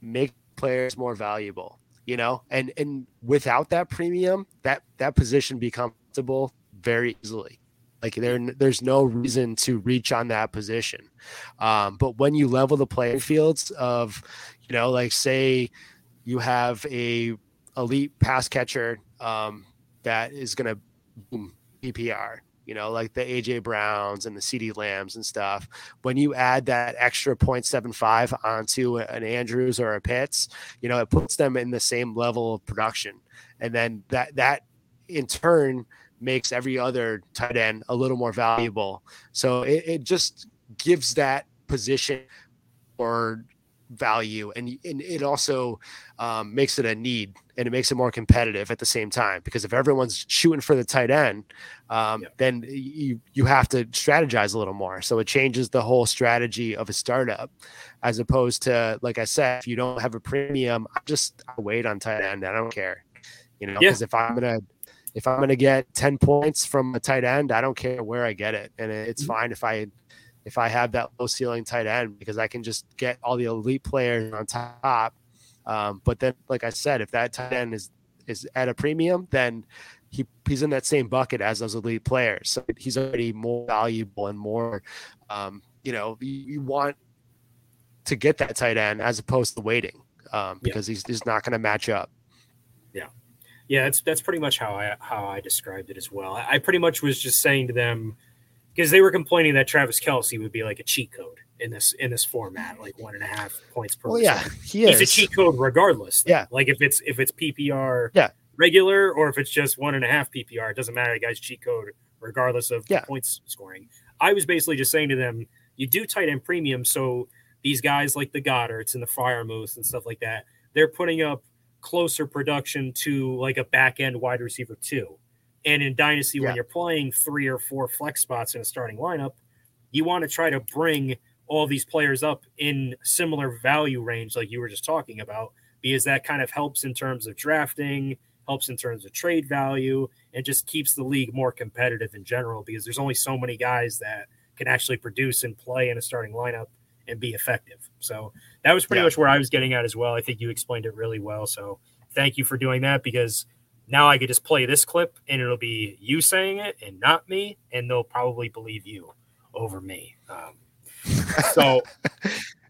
make players more valuable, you know, and and without that premium, that that position becomes comfortable very easily. Like there, there's no reason to reach on that position. Um, but when you level the playing fields of, you know, like say you have a elite pass catcher um, that is going to boom PPR, you know, like the AJ Browns and the CD Lambs and stuff. When you add that extra 0.75 onto an Andrews or a Pitts, you know, it puts them in the same level of production. And then that, that in turn makes every other tight end a little more valuable. So it, it just gives that position or value and, and it also um, makes it a need and it makes it more competitive at the same time because if everyone's shooting for the tight end um, Yeah. then you you have to strategize a little more so it changes the whole strategy of a startup as opposed to like i said if you don't have a premium i just I wait on tight end i don't care you know Yeah. because if i'm gonna if i'm gonna get 10 points from a tight end i don't care where i get it and it's Mhm. fine if i if I have that low ceiling tight end because I can just get all the elite players on top. Um, but then, like I said, if that tight end is is at a premium, then he he's in that same bucket as those elite players. So he's already more valuable and more, um, you know, you, you want to get that tight end as opposed to waiting um, because he's, he's not going to match up. Yeah, that's that's pretty much how I how I described it as well. I, I pretty much was just saying to them because they were complaining that Travis Kelce would be like a cheat code in this in this format, like one and a half points per. Well, yeah, he he's is. a cheat code regardless. though. Yeah. like if it's if it's PPR, Yeah. regular, or if it's just one and a half PPR, it doesn't matter. The guy's cheat code regardless of Yeah. points scoring. I was basically just saying to them, you do tight end premium, so these guys like the Goederts and the Freiermuth and stuff like that, they're putting up closer production to like a back end wide receiver too. And in Dynasty, Yeah. when you're playing three or four flex spots in a starting lineup, you want to try to bring all these players up in similar value range, like you were just talking about, because that kind of helps in terms of drafting, helps in terms of trade value, and just keeps the league more competitive in general. Because there's only so many guys that can actually produce and play in a starting lineup and be effective. So that was pretty Yeah. much where I was getting at as well. I think you explained it really well. So thank you for doing that because now I could just play this clip and it'll be you saying it and not me, and they'll probably believe you over me. Um, [laughs] so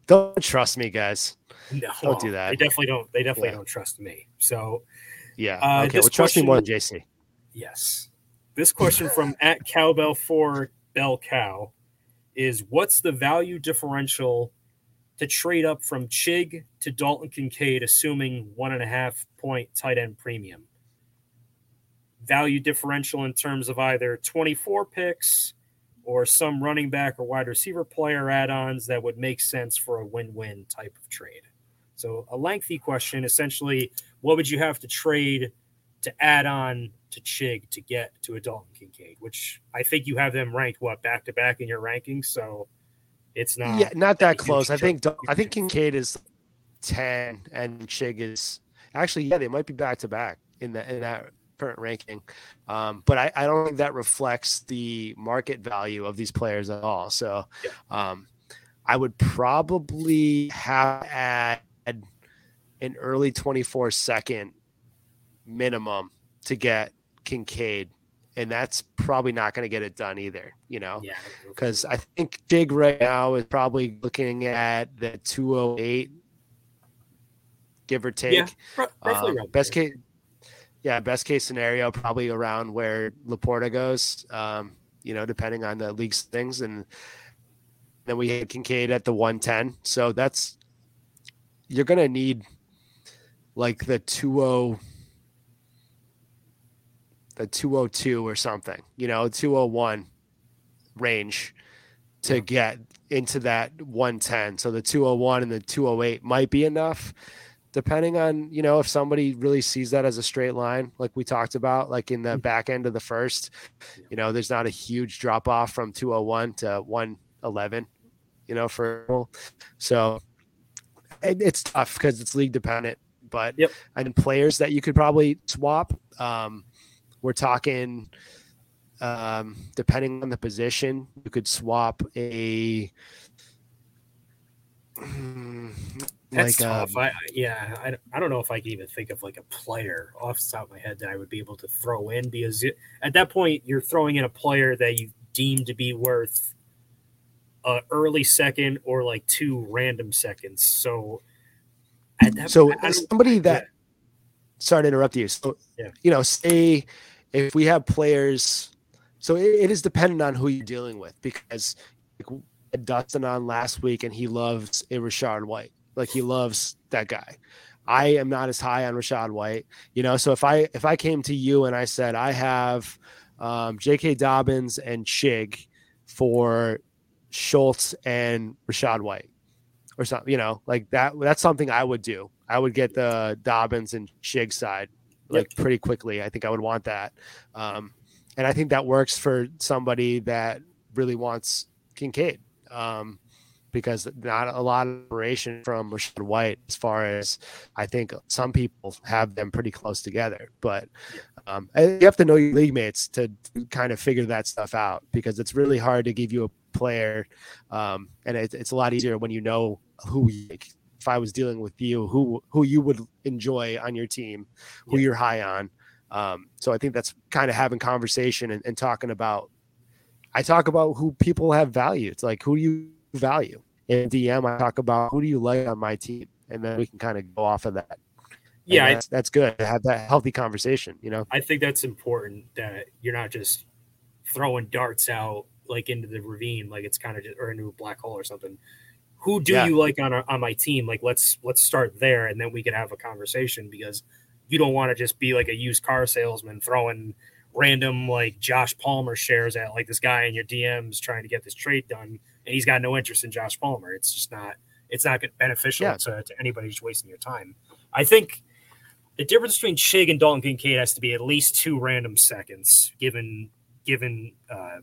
Don't trust me, guys. no, Don't do that. They definitely don't. They definitely Yeah. don't trust me. So Yeah. Uh, okay. Well, trust me more than JC. yes, this question from [laughs] at cowbell for bell cow is what's the value differential to trade up from Chig to Dalton Kincaid, assuming one and a half point tight end premium? Value differential in terms of either 24 picks or some running back or wide receiver player add ons that would make sense for a win win type of trade. So, a lengthy question essentially, what would you have to trade to add on to Chig to get to a Dalton Kincaid, which I think you have them ranked what back to back in your rankings. So it's not. yeah, not that close. I think I think [laughs] Kincaid is ten and Chig is Actually, yeah, they might be back to back in that in that current ranking. Um, but I, I don't think that reflects the market value of these players at all. So um, I would probably have add an early 24 second minimum to get Kincaid. And that's probably not going to get it done either, you know? Yeah. Because I think Chig right now is probably looking at the 208, give or take. Yeah, Um, around best there. case, yeah, best case scenario probably around where LaPorta goes. Um, you know, depending on the league's things, and then we had Kincaid at the 110. So that's you're gonna need like the 20 the 202 or something, you know, 201 range to get into that 110. So the 201 and the 208 might be enough depending on, you know, if somebody really sees that as a straight line, like we talked about, like in the back end of the first, you know, there's not a huge drop off from 201 to 111, you know, for so it, it's tough because it's league dependent. But Yep. and players that you could probably swap, um, we're talking um, depending on the position, you could swap a That's like tough. um, I, yeah, I, I don't know if I can even think of like a player off the top of my head that I would be able to throw in because it, at that point you're throwing in a player that you deem to be worth a early second or like two random seconds. So at that so don't- somebody that yeah. sorry to interrupt you. So Yeah. you know, say if we have players, so it, it is dependent on who you're dealing with because like, Dustin on last week and he loves a Rachaad White. Like he loves that guy. I am not as high on Rachaad White, you know. So if I if I came to you and I said I have um, J.K. Dobbins and Chig for Schultz and Rachaad White, or something, you know, like that. That's something I would do. I would get the Dobbins and Chig side like pretty quickly. I think I would want that, um, and I think that works for somebody that really wants Kincaid. Um, because not a lot of separation from Rachaad White as far as I think some people have them pretty close together. But um, you have to know your league mates to kind of figure that stuff out because it's really hard to give you a player, um, and it, it's a lot easier when you know who. You, like, if I was dealing with you, who who you would enjoy on your team, who you're high on. Um, so I think that's kind of having conversation and, and talking about. I talk about who people have value. It's like who do you value in DM? I talk about who do you like on my team, and then we can kind of go off of that. And yeah, I, that's, that's good to have that healthy conversation. You know, I think that's important that you're not just throwing darts out like into the ravine, like it's kind of just or into a black hole or something. Who do Yeah. you like on our, on my team? Like let's let's start there, and then we can have a conversation because you don't want to just be like a used car salesman throwing random like Josh Palmer shares at like this guy in your DMs trying to get this trade done, and he's got no interest in Josh Palmer. It's just not it's not beneficial Yeah. to, to anybody just wasting your time. I think the difference between Chig and Dalton Kincaid has to be at least two random seconds, given given uh,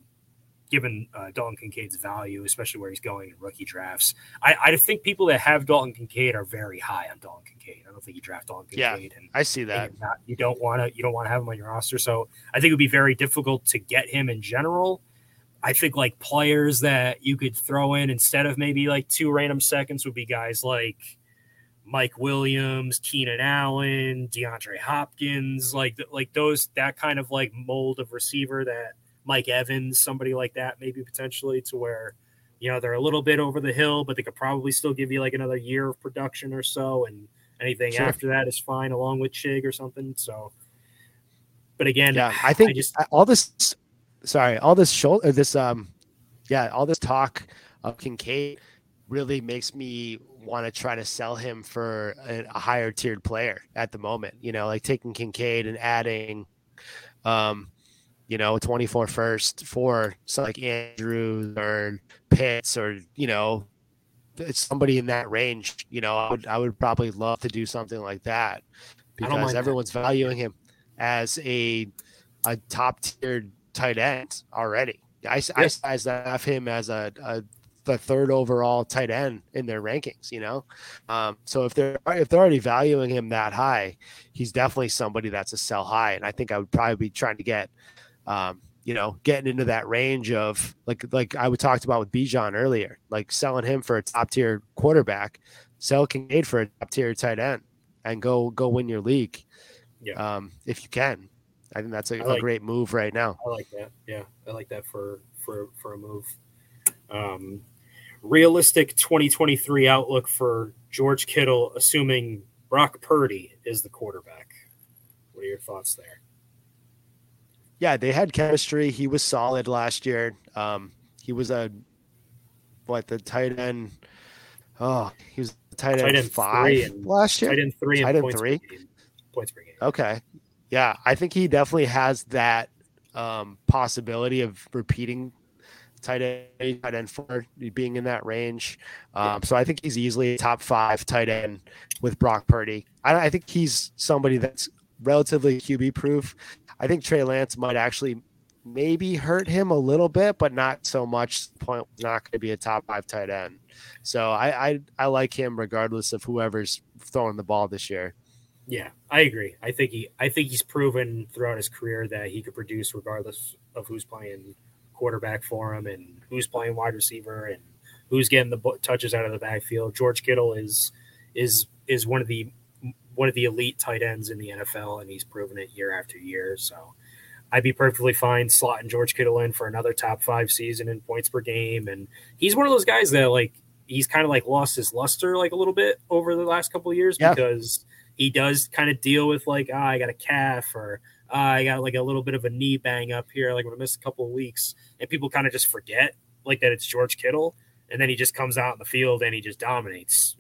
given uh, Dalton Kincaid's value, especially where he's going in rookie drafts. I, I think people that have Dalton Kincaid are very high on Dalton Kincaid. I don't think you draft Dalton Yeah, Kincaid and, I see that. not, you don't want to you don't want to have him on your roster. So I think it would be very difficult to get him in general. I think like players that you could throw in instead of maybe like two random seconds would be guys like Mike Williams, Keenan Allen, DeAndre Hopkins, like like those that kind of like mold of receiver that Mike Evans, somebody like that, maybe potentially to where you know they're a little bit over the hill, but they could probably still give you like another year of production or so, and anything Sure. after that is fine, along with Chig or something. So, but again, yeah, I think just all this. Sorry, all this shoulder, this um, yeah, all this talk of Kincaid really makes me want to try to sell him for a, a higher tiered player at the moment. You know, like taking Kincaid and adding, um, you know, a 24 first for so like Andrews or Pitts or you know, it's somebody in that range. You know, I would I would probably love to do something like that because that. everyone's valuing him as a a top tiered tight end already. I, I size that have him as a, a the third overall tight end in their rankings. You know, um, so if they're if they're already valuing him that high, he's definitely somebody that's a sell high. And I think I would probably be trying to get. Um, you know, getting into that range of like like I would talked about with Bijan earlier, like selling him for a top tier quarterback, sell Kincaid for a top tier tight end, and go go win your league. Yeah. Um, if you can, I think that's a, I like- a great move right now. I like that. Yeah, I like that for for for a move. Um, realistic 2023 outlook for George Kittle, assuming Brock Purdy is the quarterback. What are your thoughts there? Yeah, they had chemistry. He was solid last year. Um, he was a what the tight end. Oh, he was tight, Tight end, end five last year. Tight end three Tight end points three? Points per game. Okay. Yeah, I think he definitely has that um, possibility of repeating tight end, tight end four, being in that range. Um, So I think he's easily top five tight end with Brock Purdy. I, I think he's somebody that's relatively QB proof. I think Trey Lance might actually maybe hurt him a little bit, but not so much. Point not going to be a top five tight end. So I, I I like him regardless of whoever's throwing the ball this year. Yeah, I agree. I think he I think he's proven throughout his career that he could produce regardless of who's playing quarterback for him and who's playing wide receiver and who's getting the touches out of the backfield. George Kittle is is is one of the one of the elite tight ends in the NFL and he's proven it year after year. So I'd be perfectly fine slotting George Kittle in for another top 5 season in points per game and he's one of those guys that like he's kind of like lost his luster like a little bit over the last couple of years Yeah. because he does kind of deal with like ah, I got a calf or ah, I got like a little bit of a knee bang up here, like I'm gonna miss a couple of weeks, and people kind of just forget like that it's George Kittle, and then he just comes out in the field and he just dominates,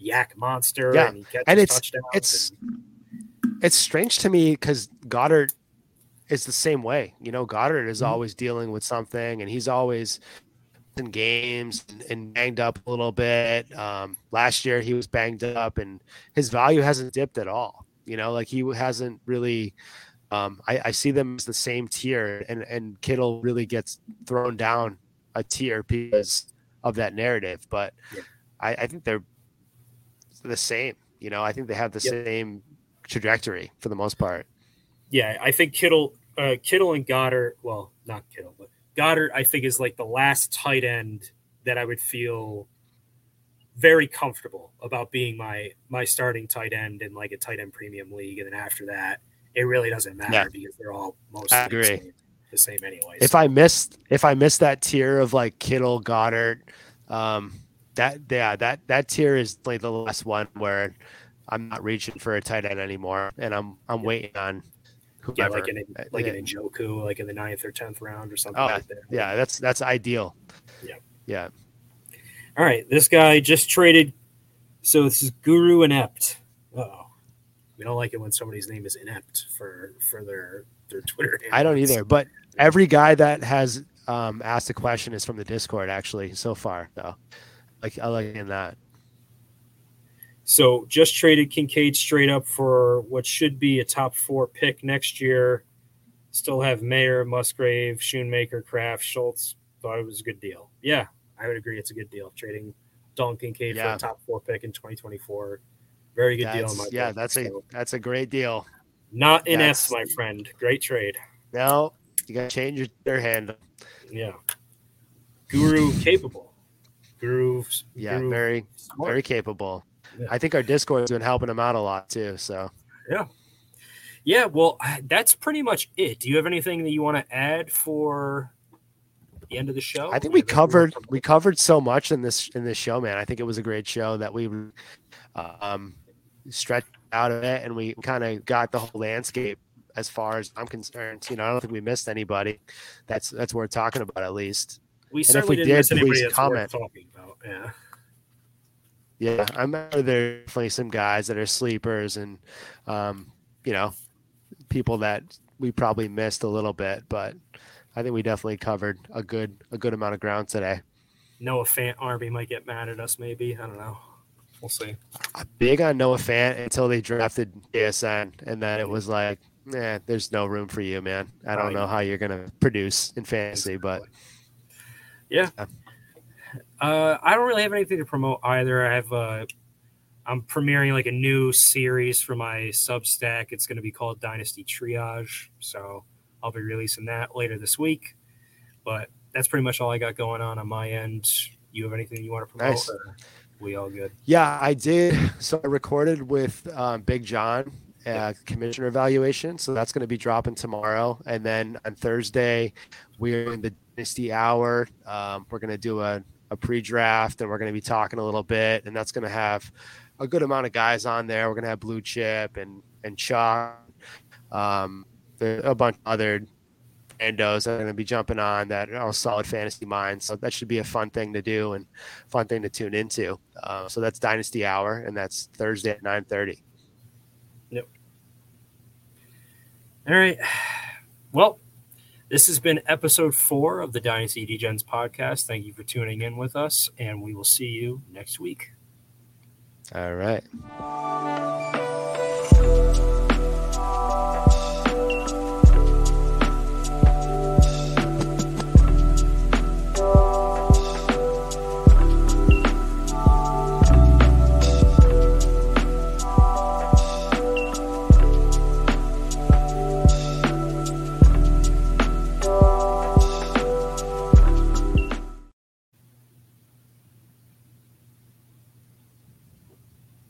YAC monster, Yeah, and and it's- it's- and- it's strange to me because Goedert is the same way. You know, Goedert is Mhm. always dealing with something, and he's always in games and, and banged up a little bit. Um, last year he was banged up, and his value hasn't dipped at all. You know, like he hasn't really. Um, I, I see them as the same tier, and and Kittle really gets thrown down a tier because of that narrative. But Yeah. I, I think they're the same. You know, I think they have the Yep. same trajectory for the most part. yeah, I think Kittle, uh, Kittle and Goedert. Well, not Kittle, but Goedert. I think is like the last tight end that I would feel very comfortable about being my my starting tight end in like a tight end premium league, and then after that, it really doesn't matter Yeah. because they're all mostly the agree. same, the same anyways. If I missed if I missed that tier of like Kittle, Goedert, um, that yeah, that that tier is like the last one where I'm not reaching for a tight end anymore, and I'm I'm waiting on yeah, whoever. like an Uh, like yeah. an Njoku, like in the ninth or tenth round or something Oh, like that. yeah, that's that's ideal. Yeah. yeah. All right, this guy just traded. So this is Guru Inept. Oh, we don't like it when somebody's name is inept for for their their Twitter. I don't either. But every guy that has um, asked a question is from the Discord actually so far. So like I like in that. So just traded Kincaid straight up for what should be a top four pick next year. Still have Mayer, Musgrave, Schoonmaker, Kraft, Schultz. Thought it was a good deal. Yeah, I would agree. It's a good deal. Trading Dalton Kincaid for a top four pick in 2024. Very good deal. That's- my yeah, that's a So, that's a great deal. not inept, that's- my friend. Great trade. Now you gotta change your Twitter handle. Yeah. Guru capable. Guru. Yeah, Guru very smart. very capable. Yeah. I think our Discord's been helping him out a lot too. So Yeah, yeah. well, that's pretty much it. Do you have anything that you want to add for the end of the show? I think we covered we covered so much in this in this show, man. I think it was a great show that we um stretched out of it and we kind of got the whole landscape as far as I'm concerned. You know, I don't think we missed anybody. That's that's worth talking about at least. We if certainly we didn't miss anybody please comment. worth talking about. Yeah. Yeah, I'm sure there's definitely some guys that are sleepers and um, you know, people that we probably missed a little bit, but I think we definitely covered a good a good amount of ground today. Noah Fant Army might get mad at us. Maybe I don't know. We'll see. I'm big on Noah Fant until they drafted JSN, and then it was like, nah, there's no room for you, man. I don't know how you're gonna produce in fantasy, but Uh, I don't really have anything to promote either. I have uh, I'm premiering like a new series for my Substack. It's going to be called Dynasty Triage. So I'll be releasing that later this week. But that's pretty much all I got going on on my end. You have anything you want to promote? Nice. we all good? Yeah, I did. [laughs] So I recorded with um, Big John, uh, commissioner evaluation. So that's going to be dropping tomorrow. And then on Thursday, we're in the Dynasty Hour. Um, we're going to do a, a pre draft and we're going to be talking a little bit. And that's going to have a good amount of guys on there. We're going to have Blue Chip and, and Chuck. Um, a bunch of other endos that are going to be jumping on that are all solid fantasy minds. So that should be a fun thing to do and fun thing to tune into. Uh, so that's Dynasty Hour, and that's Thursday at nine thirty. Yep. All right. Well, this has been episode four of the Dynasty Degens podcast. Thank you for tuning in with us, and we will see you next week. All right.